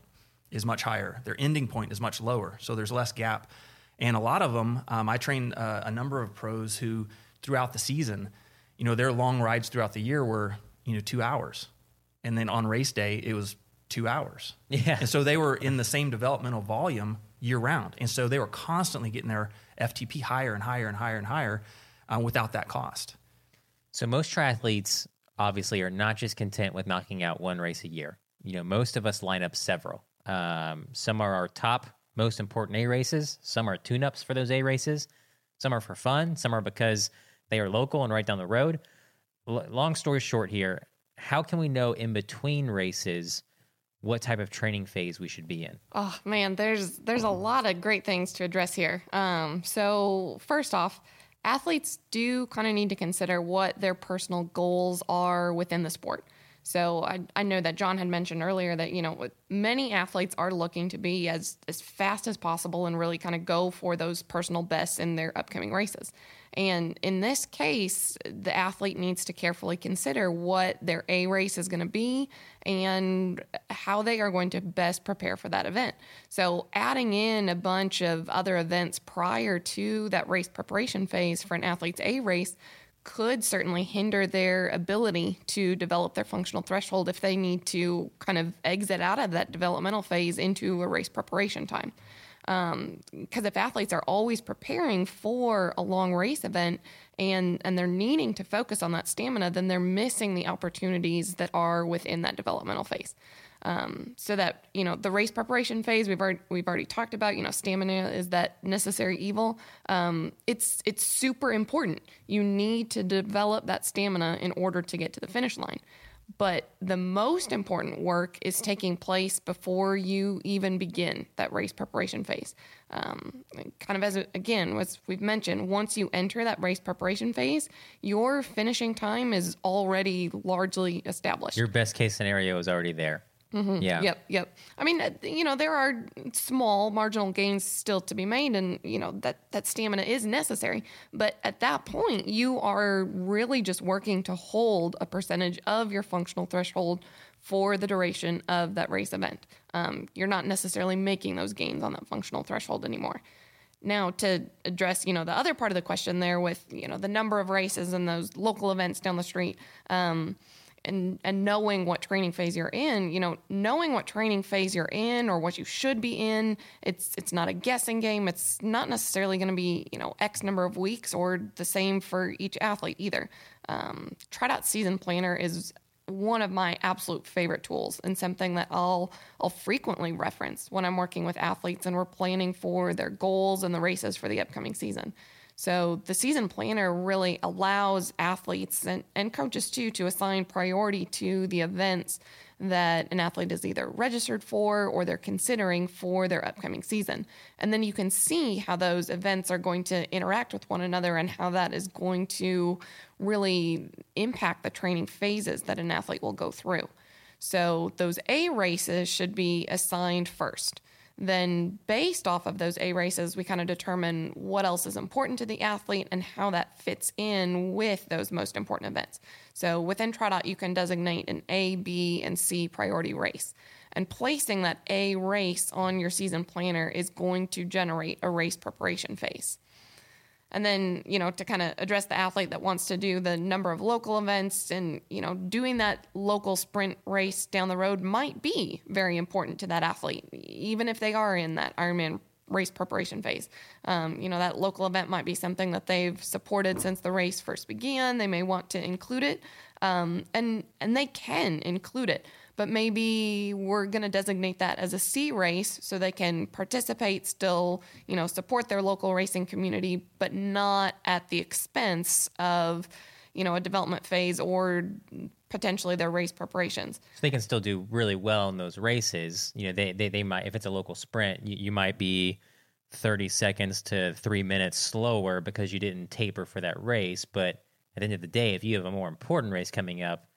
is much higher, their ending point is much lower, so there's less gap. And a lot of them, um, I train uh, a number of pros who, throughout the season, you know, their long rides throughout the year were, you know, two hours. And then on race day, it was two hours. Yeah. And so they were in the same developmental volume year round. And so they were constantly getting their FTP higher and higher and higher and higher uh, without that cost. So most triathletes obviously are not just content with knocking out one race a year. You know, most of us line up several. Um, some are our top most important A races. Some are tune ups for those A races. Some are for fun. Some are because they are local and right down the road. L- long story short, here, how can we know in between races what type of training phase we should be in? Oh man, there's there's a lot of great things to address here. Um, so first off, athletes do kind of need to consider what their personal goals are within the sport. So I, I know that John had mentioned earlier that you know many athletes are looking to be as as fast as possible and really kind of go for those personal bests in their upcoming races. And in this case, the athlete needs to carefully consider what their A race is going to be and how they are going to best prepare for that event. So, adding in a bunch of other events prior to that race preparation phase for an athlete's A race could certainly hinder their ability to develop their functional threshold if they need to kind of exit out of that developmental phase into a race preparation time. Because um, if athletes are always preparing for a long race event and and they're needing to focus on that stamina, then they're missing the opportunities that are within that developmental phase. Um, so that you know the race preparation phase we've already we've already talked about. You know, stamina is that necessary evil. Um, it's it's super important. You need to develop that stamina in order to get to the finish line. But the most important work is taking place before you even begin that race preparation phase. Um, kind of as again, as we've mentioned, once you enter that race preparation phase, your finishing time is already largely established. Your best case scenario is already there. Mm-hmm. Yeah. Yep. Yep. I mean, uh, you know, there are small marginal gains still to be made, and you know that that stamina is necessary. But at that point, you are really just working to hold a percentage of your functional threshold for the duration of that race event. Um, you're not necessarily making those gains on that functional threshold anymore. Now, to address, you know, the other part of the question there with, you know, the number of races and those local events down the street. Um, and and knowing what training phase you're in you know knowing what training phase you're in or what you should be in it's it's not a guessing game it's not necessarily going to be you know x number of weeks or the same for each athlete either um, season planner is one of my absolute favorite tools and something that I'll I'll frequently reference when I'm working with athletes and we're planning for their goals and the races for the upcoming season. So the season planner really allows athletes and, and coaches too to assign priority to the events that an athlete is either registered for or they're considering for their upcoming season. And then you can see how those events are going to interact with one another and how that is going to really impact the training phases that an athlete will go through. So those A races should be assigned first then based off of those A races, we kind of determine what else is important to the athlete and how that fits in with those most important events. So within TriDot, you can designate an A, B, and C priority race. And placing that A race on your season planner is going to generate a race preparation phase. And then, you know, to kind of address the athlete that wants to do the number of local events and, you know, doing that local sprint race down the road might be very important to that athlete, even if they are in that Ironman race preparation phase. Um, you know, that local event might be something that they've supported since the race first began. They may want to include it, um, and and they can include it but maybe we're going to designate that as a C race so they can participate, still, you know, support their local racing community, but not at the expense of, you know, a development phase or potentially their race preparations. So they can still do really well in those races. You know, they they, they might if it's a local sprint, you, you might be 30 seconds to three minutes slower because you didn't taper for that race. But at the end of the day, if you have a more important race coming up,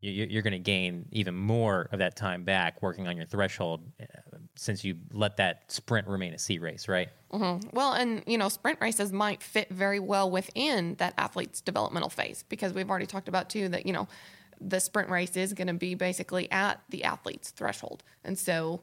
you're going to gain even more of that time back working on your threshold uh, since you let that sprint remain a C race, right? Mm-hmm. Well, and you know, sprint races might fit very well within that athlete's developmental phase because we've already talked about too that you know the sprint race is going to be basically at the athlete's threshold, and so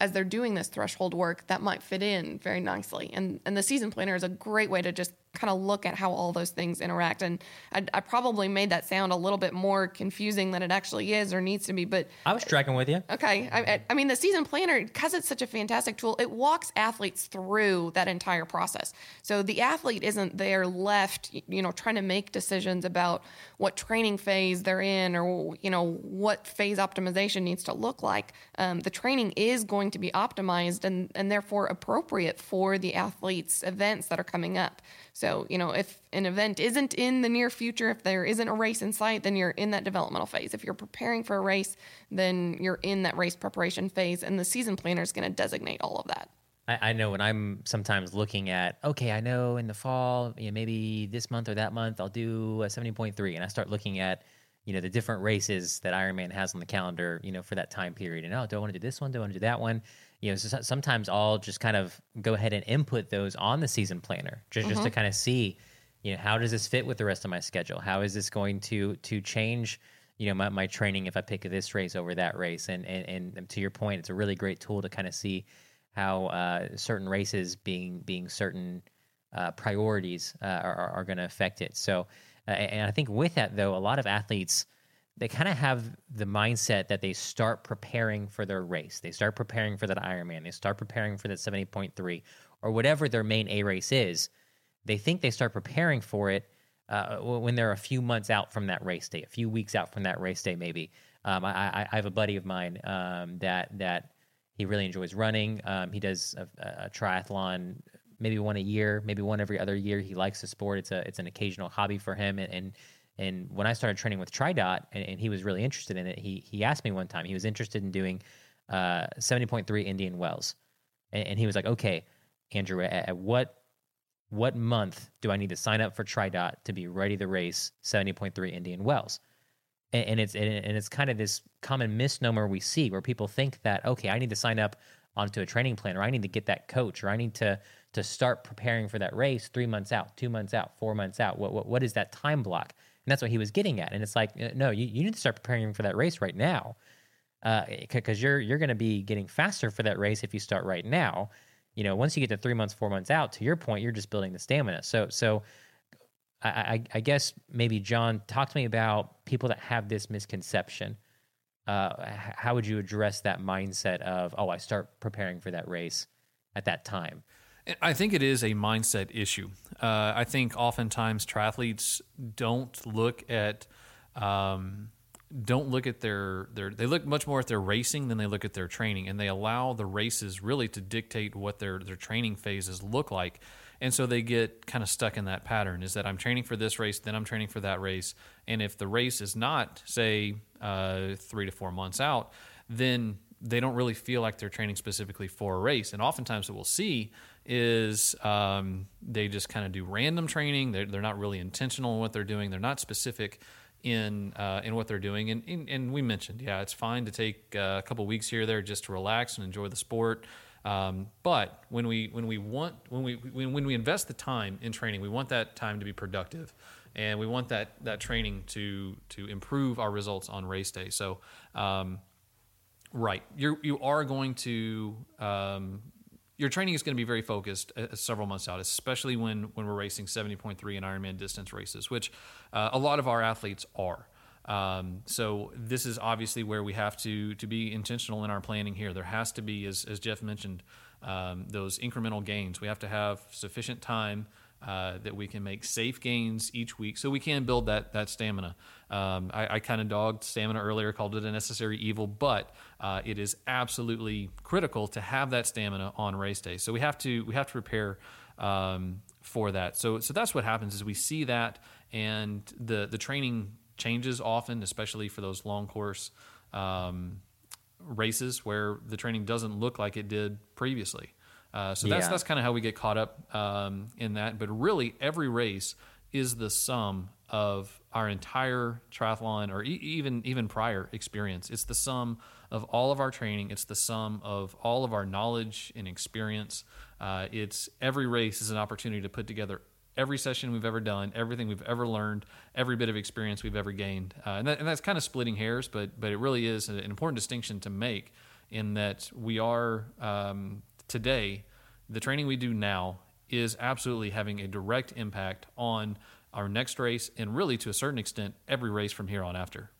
as they're doing this threshold work, that might fit in very nicely. And and the season planner is a great way to just kind of look at how all those things interact. And I, I, probably made that sound a little bit more confusing than it actually is or needs to be. But I was tracking with you. Okay. I, I mean, the season planner, because it's such a fantastic tool, it walks athletes through that entire process. So the athlete isn't there left, you know, trying to make decisions about what training phase they're in or, you know, what phase optimization needs to look like. Um, the training is going to be optimized and, and therefore appropriate for the athlete's events that are coming up. So, you know, if an event isn't in the near future, if there isn't a race in sight, then you're in that developmental phase. If you're preparing for a race, then you're in that race preparation phase, and the season planner is going to designate all of that. I, I, know when I'm sometimes looking at, okay, I know in the fall, you know, maybe this month or that month, I'll do a 70.3, and I start looking at, you know, the different races that Ironman has on the calendar, you know, for that time period. And oh, do I want to do this one? Do I want to do that one? You know, so sometimes I'll just kind of go ahead and input those on the season planner just, mm-hmm. just to mm-hmm. kind of see, you know, how does this fit with the rest of my schedule? How is this going to to change, you know, my, my training if I pick this race over that race? And, and and to your point, it's a really great tool to kind of see how uh, certain races being being certain uh, priorities uh, are, are going to affect it. So, uh, and I think with that though, a lot of athletes they kind of have the mindset that they start preparing for their race. They start preparing for that Ironman. They start preparing for that 70.3 or whatever their main A race is. They think they start preparing for it uh, when they're a few months out from that race day, a few weeks out from that race day, maybe. Um, I, I, have a buddy of mine um, that that he really enjoys running. Um, he does a, a, triathlon, maybe one a year, maybe one every other year. He likes the sport. It's a it's an occasional hobby for him, and, and and when I started training with TriDot, and, and, he was really interested in it, he he asked me one time. He was interested in doing uh, seventy point three Indian Wells, and, and, he was like, "Okay, Andrew, at, at, what what month do I need to sign up for TriDot to be ready to race seventy point three Indian Wells?" And, and it's and, it's kind of this common misnomer we see where people think that okay, I need to sign up onto a training plan, or I need to get that coach, or I need to to start preparing for that race three months out, two months out, four months out. What what, what is that time block? And that's what he was getting at. And it's like, uh, no, you, you need to start preparing for that race right now. Because uh, you're you're going to be getting faster for that race if you start right now. You know, once you get to three months, four months out, to your point, you're just building the stamina. So, so I, I, I guess maybe John, talk to me about people that have this misconception. Uh, how would you address that mindset of, oh, I start preparing for that race at that time? I think it is a mindset issue. Uh, I think oftentimes triathletes don't look at um, don't look at their their they look much more at their racing than they look at their training, and they allow the races really to dictate what their their training phases look like. And so they get kind of stuck in that pattern is that I'm training for this race, then I'm training for that race. And if the race is not, say, uh, three to four months out, then they don't really feel like they're training specifically for a race. And oftentimes, what we'll see is um, they just kind of do random training. They're, they're not really intentional in what they're doing. They're not specific in uh, in what they're doing. And, and, and we mentioned, yeah, it's fine to take uh, a couple weeks here or there just to relax and enjoy the sport. Um, but when we when we want when we when, when we invest the time in training, we want that time to be productive, and we want that that training to to improve our results on race day. So. Um, Right. You you are going to um, your training is going to be very focused uh, several months out, especially when when we're racing 70.3 and Ironman distance races, which uh, a lot of our athletes are. Um, so this is obviously where we have to to be intentional in our planning here. There has to be, as, as Jeff mentioned, um, those incremental gains. We have to have sufficient time uh, that we can make safe gains each week, so we can build that that stamina. Um, I, I kind of dogged stamina earlier, called it a necessary evil, but uh, it is absolutely critical to have that stamina on race day. So we have to we have to prepare um, for that. So so that's what happens is we see that and the the training changes often, especially for those long course um, races where the training doesn't look like it did previously. Uh, so that's Yeah. that's kind of how we get caught up um, in that. But really, every race is the sum of our entire triathlon or e- even even prior experience. It's the sum of all of our training. It's the sum of all of our knowledge and experience. Uh, it's every race is an opportunity to put together every session we've ever done, everything we've ever learned, every bit of experience we've ever gained, uh, and, that, and that's kind of splitting hairs, but but it really is an important distinction to make in that we are um, today the training we do now is absolutely having a direct impact on our next race and really to a certain extent every race from here on after.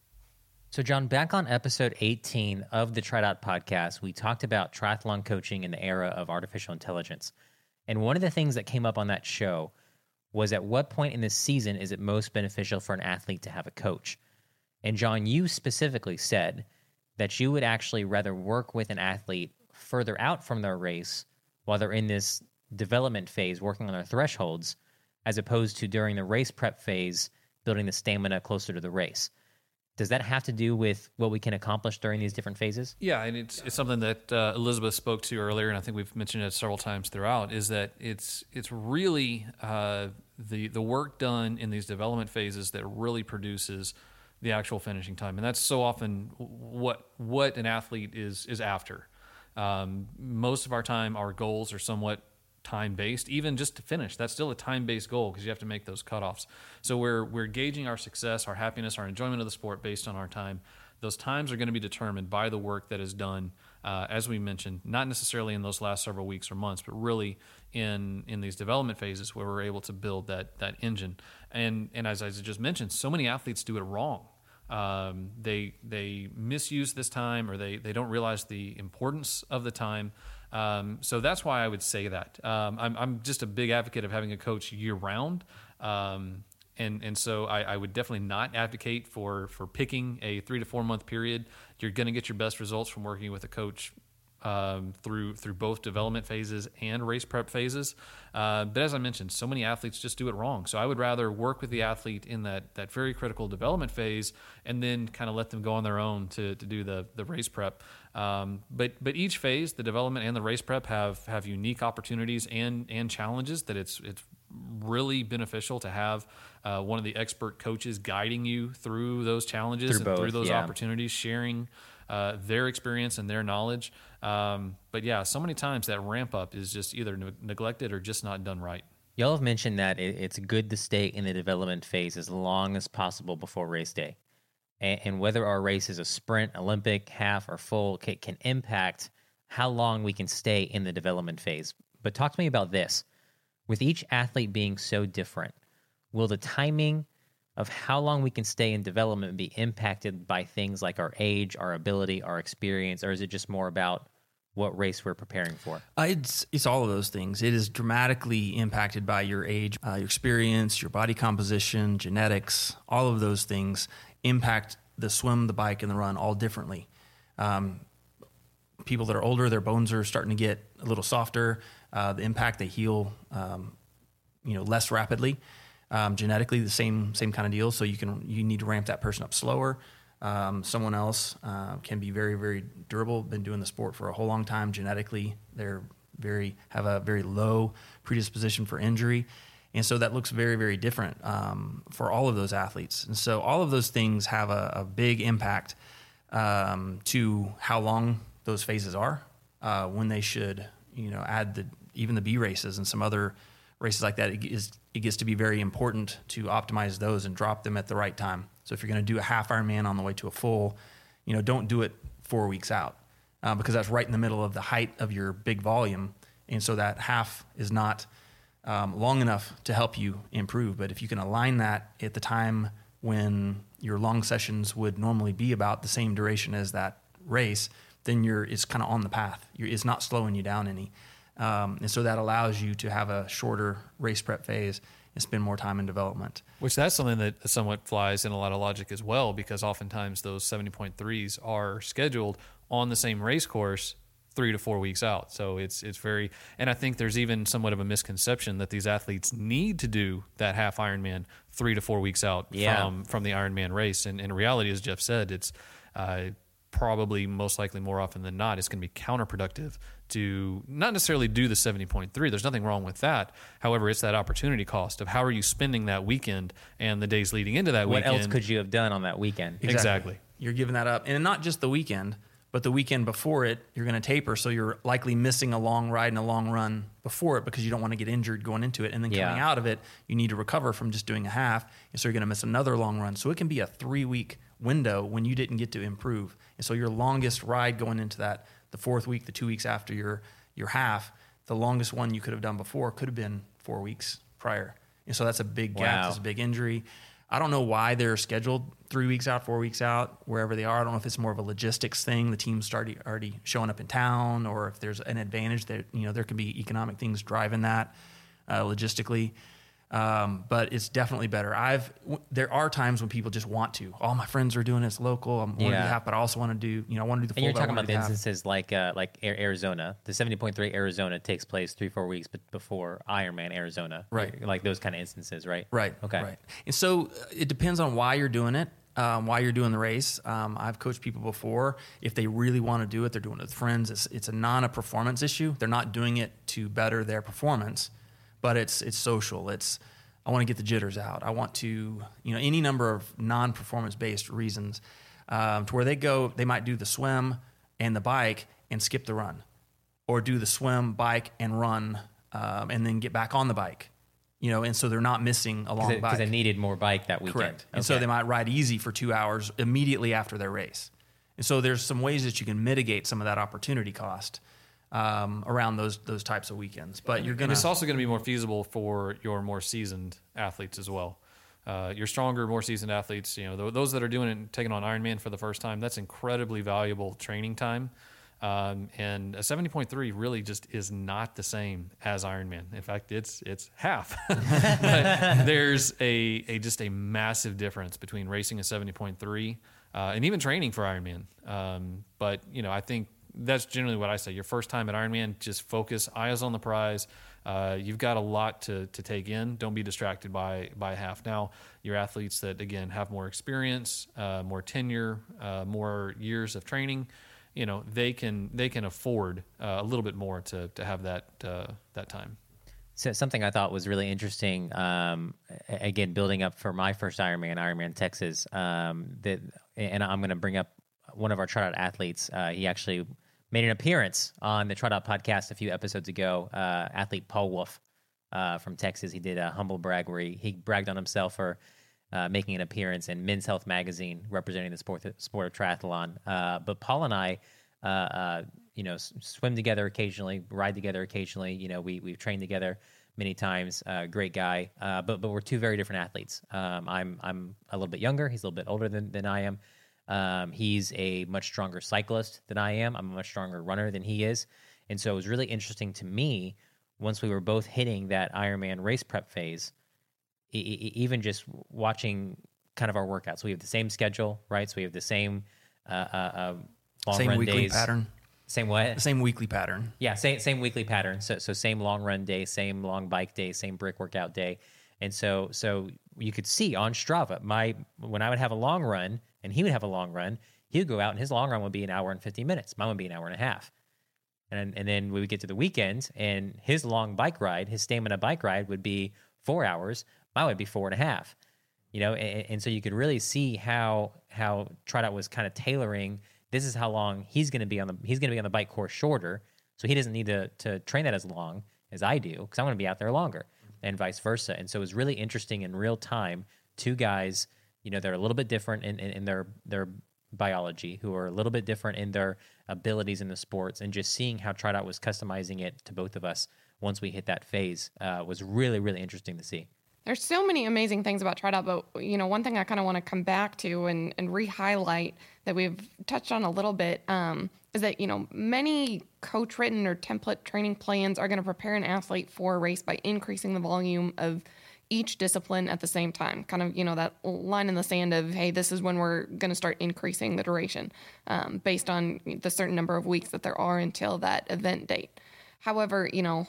So, John, back on episode 18 of the TriDot podcast, we talked about triathlon coaching in the era of artificial intelligence. And one of the things that came up on that show was at what point in the season is it most beneficial for an athlete to have a coach? And, John, you specifically said that you would actually rather work with an athlete further out from their race while they're in this development phase, working on their thresholds, as opposed to during the race prep phase, building the stamina closer to the race. Does that have to do with what we can accomplish during these different phases? Yeah, and it's it's something that uh, Elizabeth spoke to earlier, and I think we've mentioned it several times throughout. Is that it's it's really uh, the the work done in these development phases that really produces the actual finishing time, and that's so often what what an athlete is is after. Um, most of our time, our goals are somewhat time based, even just to finish. That's still a time based goal because you have to make those cutoffs. So we're we're gauging our success, our happiness, our enjoyment of the sport based on our time. Those times are going to be determined by the work that is done, uh, as we mentioned, not necessarily in those last several weeks or months, but really in in these development phases where we're able to build that that engine. And and as I just mentioned, so many athletes do it wrong um, they they misuse this time or they they don't realize the importance of the time. Um, so that's why I would say that. Um, I'm I'm just a big advocate of having a coach year round. Um, and and so I, I would definitely not advocate for for picking a three to four month period. You're going to get your best results from working with a coach um, through through both development phases and race prep phases. Uh, but as I mentioned, so many athletes just do it wrong. So I would rather work with the athlete in that that very critical development phase, and then kind of let them go on their own to, to do the the race prep. Um, but but each phase, the development and the race prep, have have unique opportunities and and challenges that it's it's really beneficial to have uh, one of the expert coaches guiding you through those challenges Through and both, through those yeah. opportunities, sharing uh, their experience and their knowledge. Um, but yeah, so many times that ramp up is just either ne- neglected or just not done right. Y'all have mentioned that it, it's good to stay in the development phase as long as possible before race day. And, and whether our race is a sprint, Olympic, half, or full can, can impact how long we can stay in the development phase. But talk to me about this. With each athlete being so different, will the timing of how long we can stay in development and be impacted by things like our age, our ability, our experience, or is it just more about what race we're preparing for? Uh, it's it's all of those things. It is dramatically impacted by your age, uh, your experience, your body composition, genetics. All of those things impact the swim, the bike, and the run all differently. Um, people that are older, their bones are starting to get a little softer. Uh, the impact they heal, um, you know, less rapidly. Um, genetically, the same same kind of deal. So you can you need to ramp that person up slower. Um, someone else uh, can be very very durable. Been doing the sport for a whole long time. Genetically, they're very have a very low predisposition for injury, and so that looks very very different um, for all of those athletes. And so all of those things have a, a big impact um, to how long those phases are, uh, when they should, you know, add the even the B races and some other races like that. It, is, it gets to be very important to optimize those and drop them at the right time. So if you're going to do a half Ironman on the way to a full, you know, don't do it four weeks out uh, because that's right in the middle of the height of your big volume, and so that half is not um, long enough to help you improve. But if you can align that at the time when your long sessions would normally be about the same duration as that race, then you're it's kind of on the path. You're, it's not slowing you down any, um, and so that allows you to have a shorter race prep phase and spend more time in development. Which that's something that somewhat flies in a lot of logic as well, because oftentimes those 70.3s are scheduled on the same race course three to four weeks out. So it's it's very, and I think there's even somewhat of a misconception that these athletes need to do that half Ironman three to four weeks out Yeah. from from the Ironman race. And in reality, as Jeff said, it's uh, probably most likely more often than not, it's going to be counterproductive to not necessarily do the 70.3. There's nothing wrong with that. However, it's that opportunity cost of how are you spending that weekend and the days leading into that weekend? What else could you have done on that weekend? Exactly. You're giving that up. And not just the weekend, but the weekend before it, you're going to taper. So you're likely missing a long ride and a long run before it because you don't want to get injured going into it. And then coming Yeah. out of it, you need to recover from just doing a half. And so you're going to miss another long run. So it can be a three week window when you didn't get to improve. And so your longest ride going into that, the fourth week, the two weeks after your, your half, the longest one you could have done before could have been four weeks prior. And so that's a big gap. Wow. That's a big injury. I don't know why they're scheduled three weeks out, four weeks out, wherever they are. I don't know if it's more of a logistics thing. The team's started already showing up in town, or if there's an advantage that you know there could be economic things driving that uh, logistically. Um, but it's definitely better. I've w- there are times when people just want to. All my friends are doing. It's local. I'm want to Yeah. do half, but I also want to do you know I want to do the full. And you're but I talking wanna about do the half. instances like uh, like Ar- Arizona. The 70.3 Arizona takes place three four weeks be- before Ironman Arizona. Right. Like those kind of instances, right? Right. Okay. Right. And so uh, it depends on why you're doing it, um, why you're doing the race. Um, I've coached people before. If they really want to do it, they're doing it with friends. It's, it's a non a performance issue. They're not doing it to better their performance, but it's it's social. It's I want to get the jitters out. I want to you know any number of non performance based reasons um, to where they go. They might do the swim and the bike and skip the run or do the swim, bike, and run, um, and then get back on the bike. You know, and so they're not missing a long Because bike. Because they needed more bike that weekend. Correct. And so they might ride easy for two hours immediately after their race. And so there's some ways that you can mitigate some of that opportunity cost um, around those those types of weekends. But you're gonna it's also going to be more feasible for your more seasoned athletes as well. Uh, your stronger, more seasoned athletes, you know, th- those that are doing it and taking on Ironman for the first time, that's incredibly valuable training time. Um, and a 70.3 really just is not the same as Ironman. In fact, it's it's half. *laughs* but there's a, a just a massive difference between racing a 70.3 uh, and even training for Ironman. Um, but you know, I think that's generally what I say. Your first time at Ironman, just focus, eyes on the prize. Uh, you've got a lot to, to take in. Don't be distracted by by half. Now, your athletes that again have more experience, uh, more tenure, uh, more years of training, you know, they can they can afford uh, a little bit more to to have that uh, that time. So something I thought was really interesting. Um, again, building up for my first Ironman, Ironman Texas. Um, that, and I'm going to bring up one of our TriDot athletes. Uh, he actually made an appearance on the TriDot podcast a few episodes ago. Uh, athlete Paul Wolf uh, from Texas. He did a humble brag where he, he bragged on himself for uh, making an appearance in Men's Health magazine representing the sport sport of triathlon. Uh, but Paul and I, uh, uh, you know, swim together occasionally, ride together occasionally. You know, we we've trained together many times. Great guy, but but we're two very different athletes. Um, I'm I'm a little bit younger. He's a little bit older than than I am. Um, he's a much stronger cyclist than I am. I'm a much stronger runner than he is, and so it was really interesting to me once we were both hitting that Ironman race prep phase e- e- even just watching kind of our workouts. We have the same schedule, right? So we have the same uh, uh, uh, long same run weekly days. pattern. Same what? Same weekly pattern. Yeah, same same weekly pattern. So so same long run day, same long bike day, same brick workout day. And so so you could see on Strava, my when I would have a long run and he would have a long run, he would go out and his long run would be an hour and 50 minutes. Mine would be an hour and a half. And and then we would get to the weekend and his long bike ride, his stamina bike ride would be four hours. Mine would be four and a half. You know, and, and so you could really see how how TriDot was kind of tailoring. This is how long he's going to be on the he's going to be on the bike course shorter, so he doesn't need to to train that as long as I do because I'm going to be out there longer, mm-hmm. and vice versa. And so it was really interesting in real time. Two guys, you know, they're a little bit different in, in, in their their biology, who are a little bit different in their abilities in the sports, and just seeing how TriDot was customizing it to both of us once we hit that phase uh, was really really interesting to see. There's so many amazing things about TriDot, but you know, one thing I kind of want to come back to and, and re-highlight that we've touched on a little bit. Um, is that, you know, many coach written or template training plans are going to prepare an athlete for a race by increasing the volume of each discipline at the same time. Kind of, you know, that line in the sand of, hey, this is when we're going to start increasing the duration um, based on the certain number of weeks that there are until that event date. However, you know,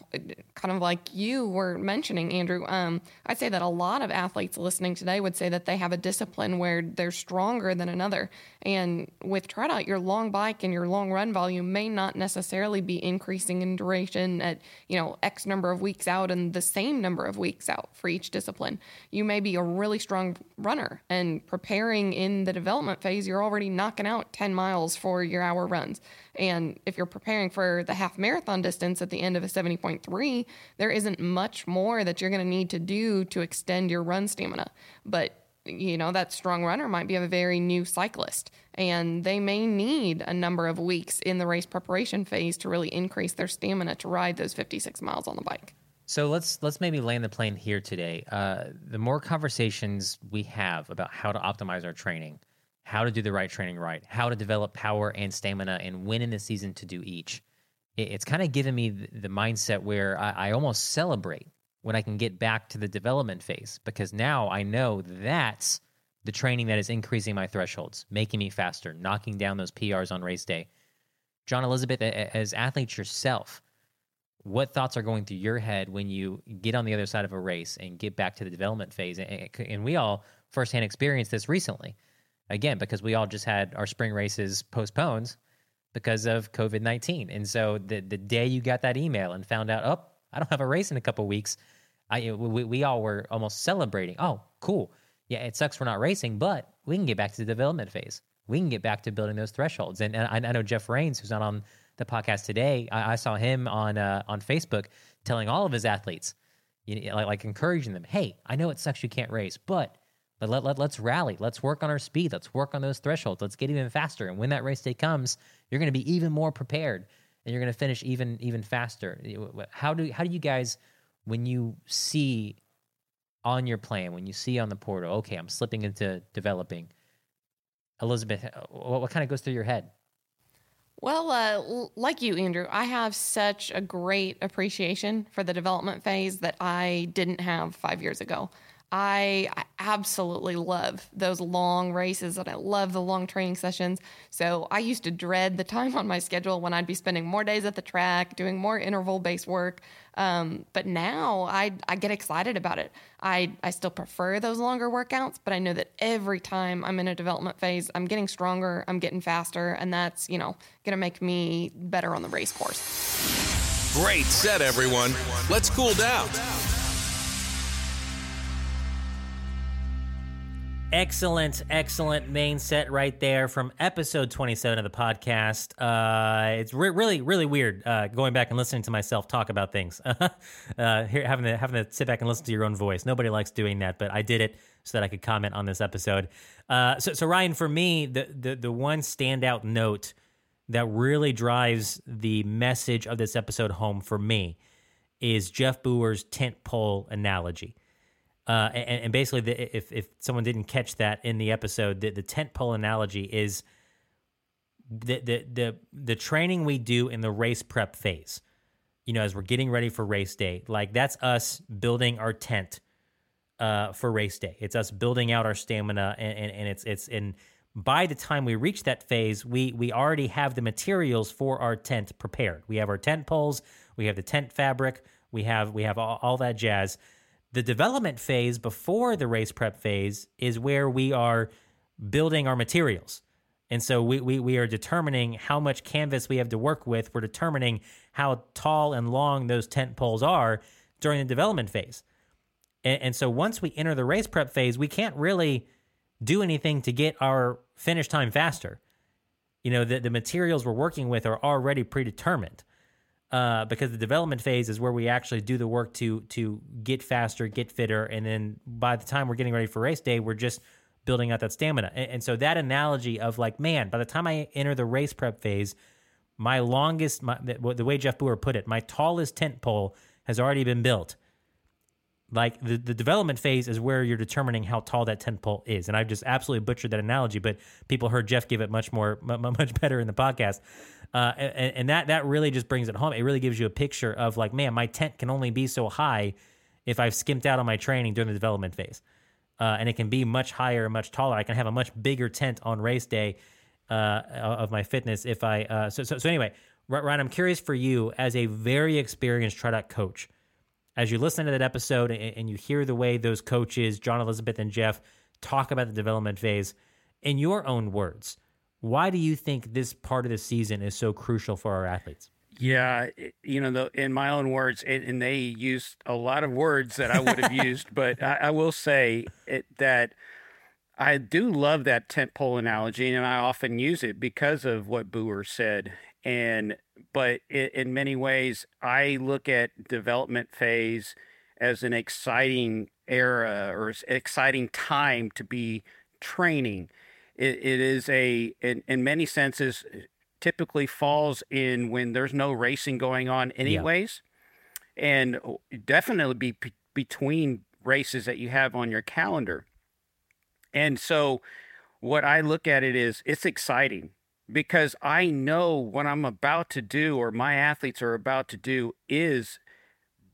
kind of like you were mentioning, Andrew, um, I'd say that a lot of athletes listening today would say that they have a discipline where they're stronger than another. And with TriDot, your long bike and your long run volume may not necessarily be increasing in duration at, you know, X number of weeks out and the same number of weeks out for each discipline. You may be a really strong runner and preparing in the development phase, you're already knocking out 10 miles for your hour runs. And if you're preparing for the half marathon distance at the end of a 70.3, there isn't much more that you're going to need to do to extend your run stamina. But you know, that strong runner might be a very new cyclist, and they may need a number of weeks in the race preparation phase to really increase their stamina to ride those 56 miles on the bike. So let's let's maybe land the plane here today. Uh, the more conversations we have about how to optimize our training, how to do the right training right, how to develop power and stamina, and when in the season to do each. It, it's kind of given me the, the mindset where I, I almost celebrate when I can get back to the development phase because now I know that's the training that is increasing my thresholds, making me faster, knocking down those PRs on race day. John Elizabeth, as athletes yourself, what thoughts are going through your head when you get on the other side of a race and get back to the development phase? And we all firsthand experienced this recently again because we all just had our spring races postponed because of COVID nineteen. And so the the day you got that email and found out, oh, I don't have a race in a couple weeks, I we, we all were almost celebrating. Oh, cool. Yeah, it sucks we're not racing, but we can get back to the development phase. We can get back to building those thresholds. And, and I, I know Jeff Rains, who's not on the podcast today, I, I saw him on uh, on Facebook telling all of his athletes, you know, like, like encouraging them, hey, I know it sucks you can't race, but but let, let, let's rally. Let's work on our speed. Let's work on those thresholds. Let's get even faster. And when that race day comes, you're going to be even more prepared and you're going to finish even even faster. How do how do you guys when you see on your plan, when you see on the portal, okay, I'm slipping into developing. Elizabeth, what, what kind of goes through your head? Well, uh, like you, Andrew, I have such a great appreciation for the development phase that I didn't have five years ago. I, absolutely love those long races and I love the long training sessions. So I used to dread the time on my schedule when I'd be spending more days at the track, doing more interval based work. Um, but now I, I get excited about it. I, I still prefer those longer workouts, but I know that every time I'm in a development phase, I'm getting stronger, I'm getting faster, and that's, you know, going to make me better on the race course. Great set, everyone. Let's cool down. Excellent, excellent main set right there from episode 27 of the podcast. Uh, it's re- really, really weird uh, going back and listening to myself talk about things. *laughs* uh, here, having to having to sit back and listen to your own voice. Nobody likes doing that, but I did it so that I could comment on this episode. Uh, so, so Ryan, for me, the, the the one standout note that really drives the message of this episode home for me is Jeff Booher's tent pole analogy. Uh, and, and, basically, the, if if someone didn't catch that in the episode, the, the tent pole analogy is the, the the the training we do in the race prep phase. You know, as we're getting ready for race day, like that's us building our tent uh, for race day. It's us building out our stamina, and, and, and it's it's in by the time we reach that phase, we we already have the materials for our tent prepared. We have our tent poles, we have the tent fabric, we have we have all, all that jazz. The development phase before the race prep phase is where we are building our materials. And so we, we, we are determining how much canvas we have to work with. We're determining how tall and long those tent poles are during the development phase. And, and so once we enter the race prep phase, we can't really do anything to get our finish time faster. You know, the, the materials we're working with are already predetermined uh, because the development phase is where we actually do the work to to get faster, get fitter, and then by the time we're getting ready for race day, we're just building out that stamina. And, and so that analogy of like, man, by the time I enter the race prep phase, my longest, my, the, the way Jeff Booher put it, my tallest tent pole has already been built. Like the, the development phase is where you're determining how tall that tent pole is. And I've just absolutely butchered that analogy, but people heard Jeff give it much more, *laughs* much better in the podcast. Uh, and, and that, that really just brings it home. It really gives you a picture of like, man, my tent can only be so high if I've skimped out on my training during the development phase. Uh, and it can be much higher, much taller. I can have a much bigger tent on race day uh, of my fitness if I. Uh, so, so, so anyway, Ryan, I'm curious for you as a very experienced TriDot coach as you listen to that episode and, you hear the way those coaches, John Elizabeth and Jeff, talk about the development phase, in your own words, why do you think this part of the season is so crucial for our athletes? Yeah, you know, the, in my own words, it, and they used a lot of words that I would have *laughs* used, but I, I will say it, that I do love that tent pole analogy, and I often use it because of what Booher said. And but it, in many ways, I look at development phase as an exciting era or exciting time to be training. it, it is a, in, in many senses, eh, typically falls in when there's no racing going on, anyways, yeah. and uh, definitely be p- between races that you have on your calendar. And so, what I look at it is it's exciting because I know what I'm about to do or my athletes are about to do is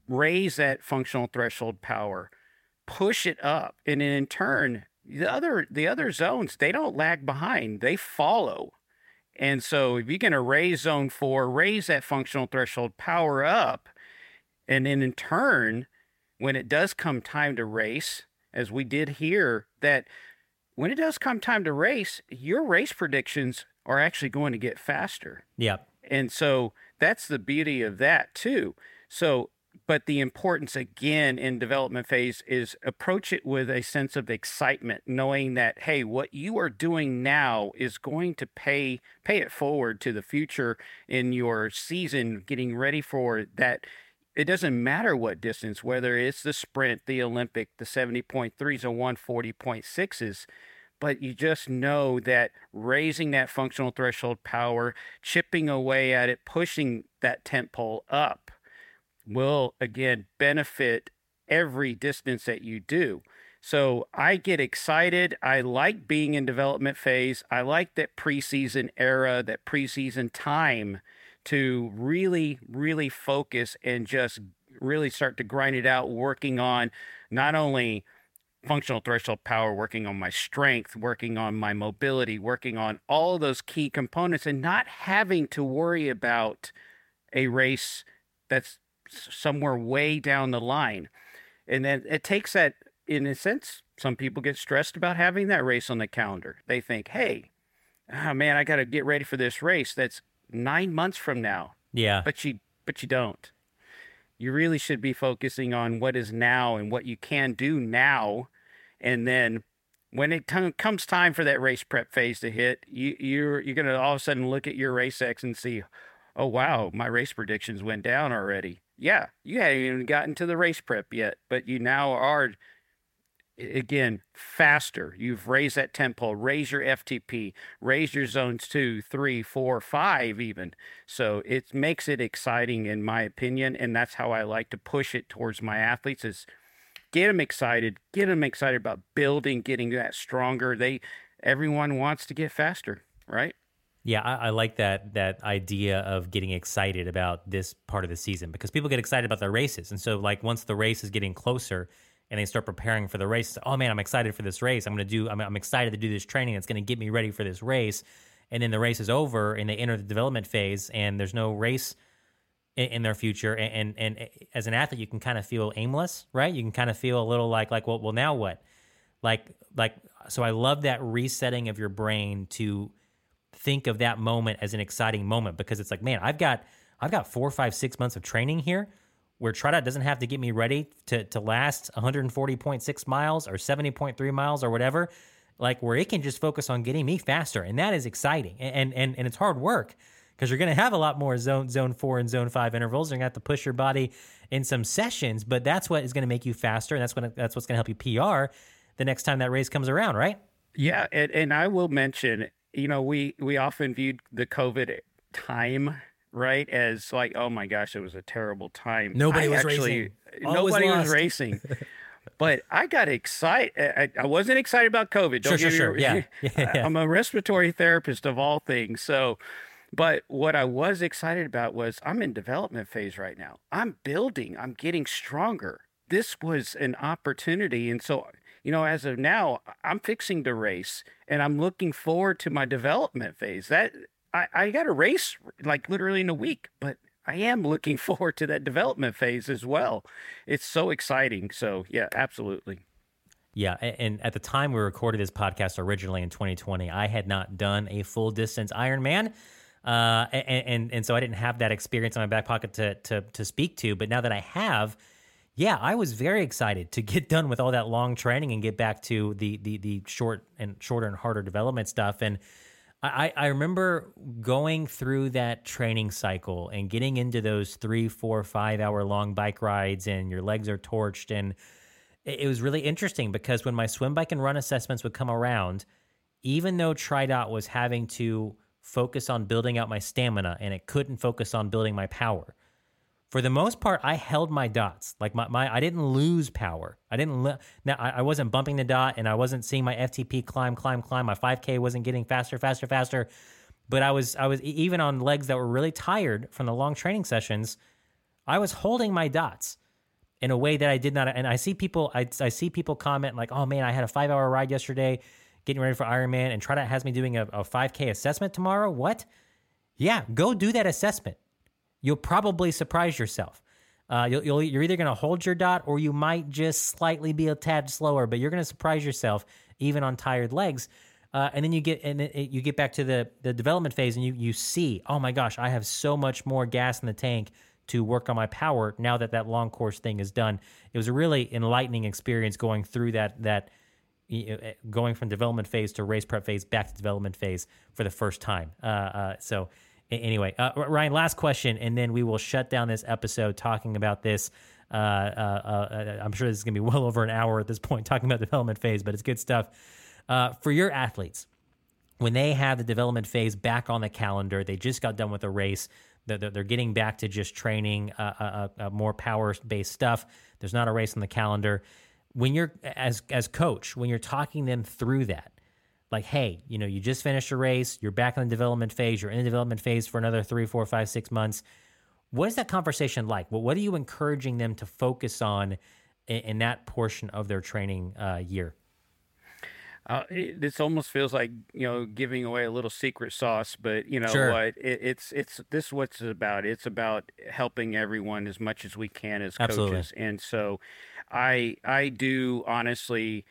raise that functional threshold power, push it up, and then in turn, the other the other zones they don't lag behind; they follow. And so, if you're going to raise zone four, raise that functional threshold power up, and then in turn, when it does come time to race, as we did here, that when it does come time to race, your race predictions are actually going to get faster. Yep. And so that's the beauty of that too. So, but the importance again in development phase is approach it with a sense of excitement, knowing that hey, what you are doing now is going to pay pay it forward to the future in your season, getting ready for that. It doesn't matter what distance, whether it's the sprint, the Olympic, the 70.3s or 140.6s but you just know that raising that functional threshold power, chipping away at it, pushing that tent pole up will again benefit every distance that you do. So I get excited. I like being in development phase. I like that preseason era, that preseason time to really, really focus and just really start to grind it out, working on not only functional threshold power, working on my strength, working on my mobility, working on all those key components, and not having to worry about a race that's somewhere way down the line. And then it takes that, in a sense, some people get stressed about having that race on the calendar. They think, hey, oh man, I got to get ready for this race that's nine months from now. Yeah. But you, but you don't. You really should be focusing on what is now and what you can do now and then when it comes time for that race prep phase to hit, you, you're you're gonna all of a sudden look at your race X and see, oh wow, my race predictions went down already. Yeah, you hadn't even gotten to the race prep yet, but you now are again faster. You've raised that tempo, raise your FTP, raise your zones two, three, four, five, even. So it makes it exciting, in my opinion, and that's how I like to push it towards my athletes. Is get them excited, get them excited about building, getting that stronger. They, everyone wants to get faster, right? Yeah, I, I, like that that idea of getting excited about this part of the season because people get excited about their races, and so like once the race is getting closer and they start preparing for the race, oh man, I'm excited for this race. I'm gonna do. I'm, I'm excited to do this training. It's gonna get me ready for this race, and then the race is over and they enter the development phase, and there's no race in, in their future. And, and, and eh, as an athlete, you can kind of feel aimless, right? You can kind of feel a little like like well, well now what? Like like so I love that resetting of your brain to think of that moment as an exciting moment because it's like, man, I've got I've got four, five, six months of training here where TriDot doesn't have to get me ready to to last 140.6 miles or 70.3 miles or whatever. Like where it can just focus on getting me faster, and that is exciting, and and and it's hard work because you're going to have a lot more zone zone four and zone five intervals. You're going to have to push your body in some sessions, but that's what is going to make you faster, and that's what that's what's going to help you PR the next time that race comes around, right? Yeah, and, and I will mention, you know, we we often viewed the COVID time right as like oh my gosh it was a terrible time Nobody I was actually, racing. All nobody was, lost. racing *laughs* but i got excited I, I wasn't excited about covid don't Sure, sure, sure. Yeah. *laughs* *laughs* Yeah. i'm a respiratory therapist of all things so but what i was excited about was i'm in development phase right now i'm building i'm getting stronger this was an opportunity and so you know as of now i'm fixing to race and i'm looking forward to my development phase that I, I got a race like literally in a week, but I am looking *laughs* forward to that development phase as well. It's so exciting. So yeah, absolutely. Yeah, and at the time we recorded this podcast originally in 2020, I had not done a full distance Ironman, uh, and, and and so I didn't have that experience in my back pocket to to to speak to. But now that I have, yeah, I was very excited to get done with all that long training and get back to the the the short and shorter and harder development stuff. And I, I remember going through that training cycle and getting into those three, four, five hour long bike rides, and your legs are torched. And it, was really interesting because when my swim, bike, and run assessments would come around, even though TriDot was having to focus on building out my stamina and it couldn't focus on building my power, for the most part, I held my dots. Like my, my I didn't lose power. I didn't. Li- now I, I wasn't bumping the dot, and I wasn't seeing my FTP climb, climb, climb. My 5K wasn't getting faster, faster, faster. But I was, I was even on legs that were really tired from the long training sessions. I was holding my dots in a way that I did not. And I see people, I, I see people comment like, "Oh man, I had a five hour ride yesterday, getting ready for Ironman, and TriDot has me doing a, a 5K assessment tomorrow." What? Yeah, go do that assessment you'll probably surprise yourself. Uh, you'll, you're either going to hold your dot or you might just slightly be a tad slower, but you're going to surprise yourself even on tired legs. Uh, and then you get and it, you get back to the the development phase, and you you see, oh my gosh, I have so much more gas in the tank to work on my power now that that long course thing is done. It was a really enlightening experience going through that that you going from development phase to race prep phase back to development phase for the first time. Uh, uh, so anyway, uh, Ryan, last question, and then we will shut down this episode talking about this. Uh, uh, uh, I'm sure this is going to be *laughs* well over an hour at this point talking about development phase, but it's good stuff. For your athletes, when they have the development phase back on the calendar, they just got done with a race. They're, they're getting back to just training more power based stuff. There's not a race on the calendar. When you're as as coach, when you're talking them through that, like, hey, you know, you just finished a race, you're back in the development phase, you're in the development phase for another three, four, five, six months. What is that conversation like? Well, what are you encouraging them to focus on in, in that portion of their training uh, year? Uh, it, this almost feels like you know giving away a little secret sauce, but you know Sure. what? It, it's it's this is what it's about. It's about helping everyone as much as we can as Absolutely. coaches, and so I I do honestly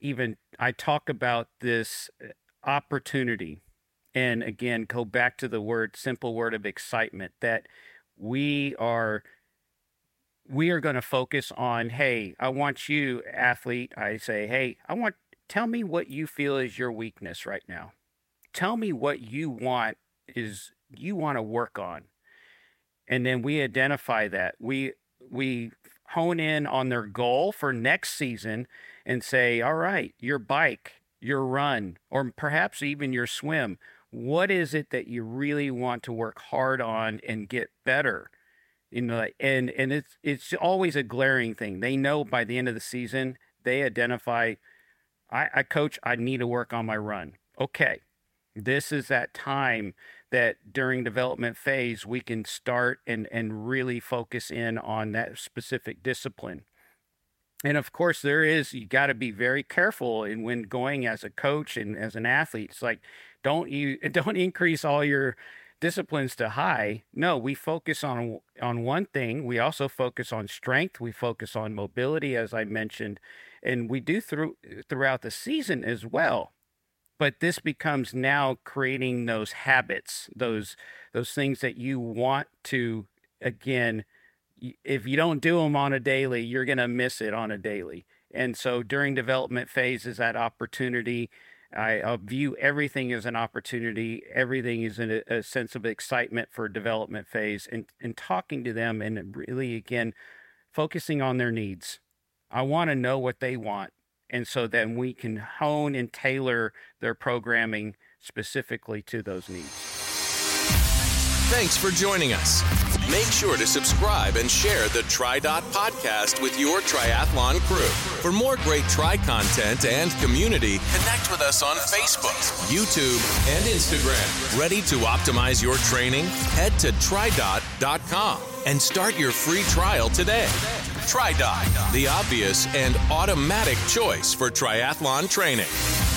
even I talk about this uh, opportunity, and again go back to the word simple word of excitement that we are we are going to focus on hey i want you athlete i say hey i want tell me what you feel is your weakness right now. Tell me what you want is you want to work on. And then we identify that. We we hone in on their goal for next season and say all right your bike your run or perhaps even your swim what is it that you really want to work hard on and get better? You know and and it's it's always a glaring thing. They know by the end of the season they identify i i coach i need to work on my run. Okay this is that time that during development phase we can start and and really focus in on that specific discipline. And of course there is you got to be very careful in when going as a coach and as an athlete. It's like don't you *laughs* don't increase all your disciplines to high. No we focus on on one thing. We also focus on strength. We focus on mobility as i mentioned. And we do through throughout the season as well but this becomes now creating those habits those those things that you want to again if you don't do them on a daily you're going to miss it on a daily and so during development phase is that opportunity I view everything as an opportunity. Everything is in a, a sense of excitement for development phase, and and talking to them and really again focusing on their needs. I want to know what they want, and so then we can hone and tailor their programming specifically to those needs. Thanks for joining us. Make sure to subscribe and share the TriDot podcast with your triathlon crew. For more great Tri content and community, connect with us on Facebook, YouTube, and Instagram. Ready to optimize your training? Head to tridot.com and start your free trial today. TriDot, the obvious and automatic choice for triathlon training.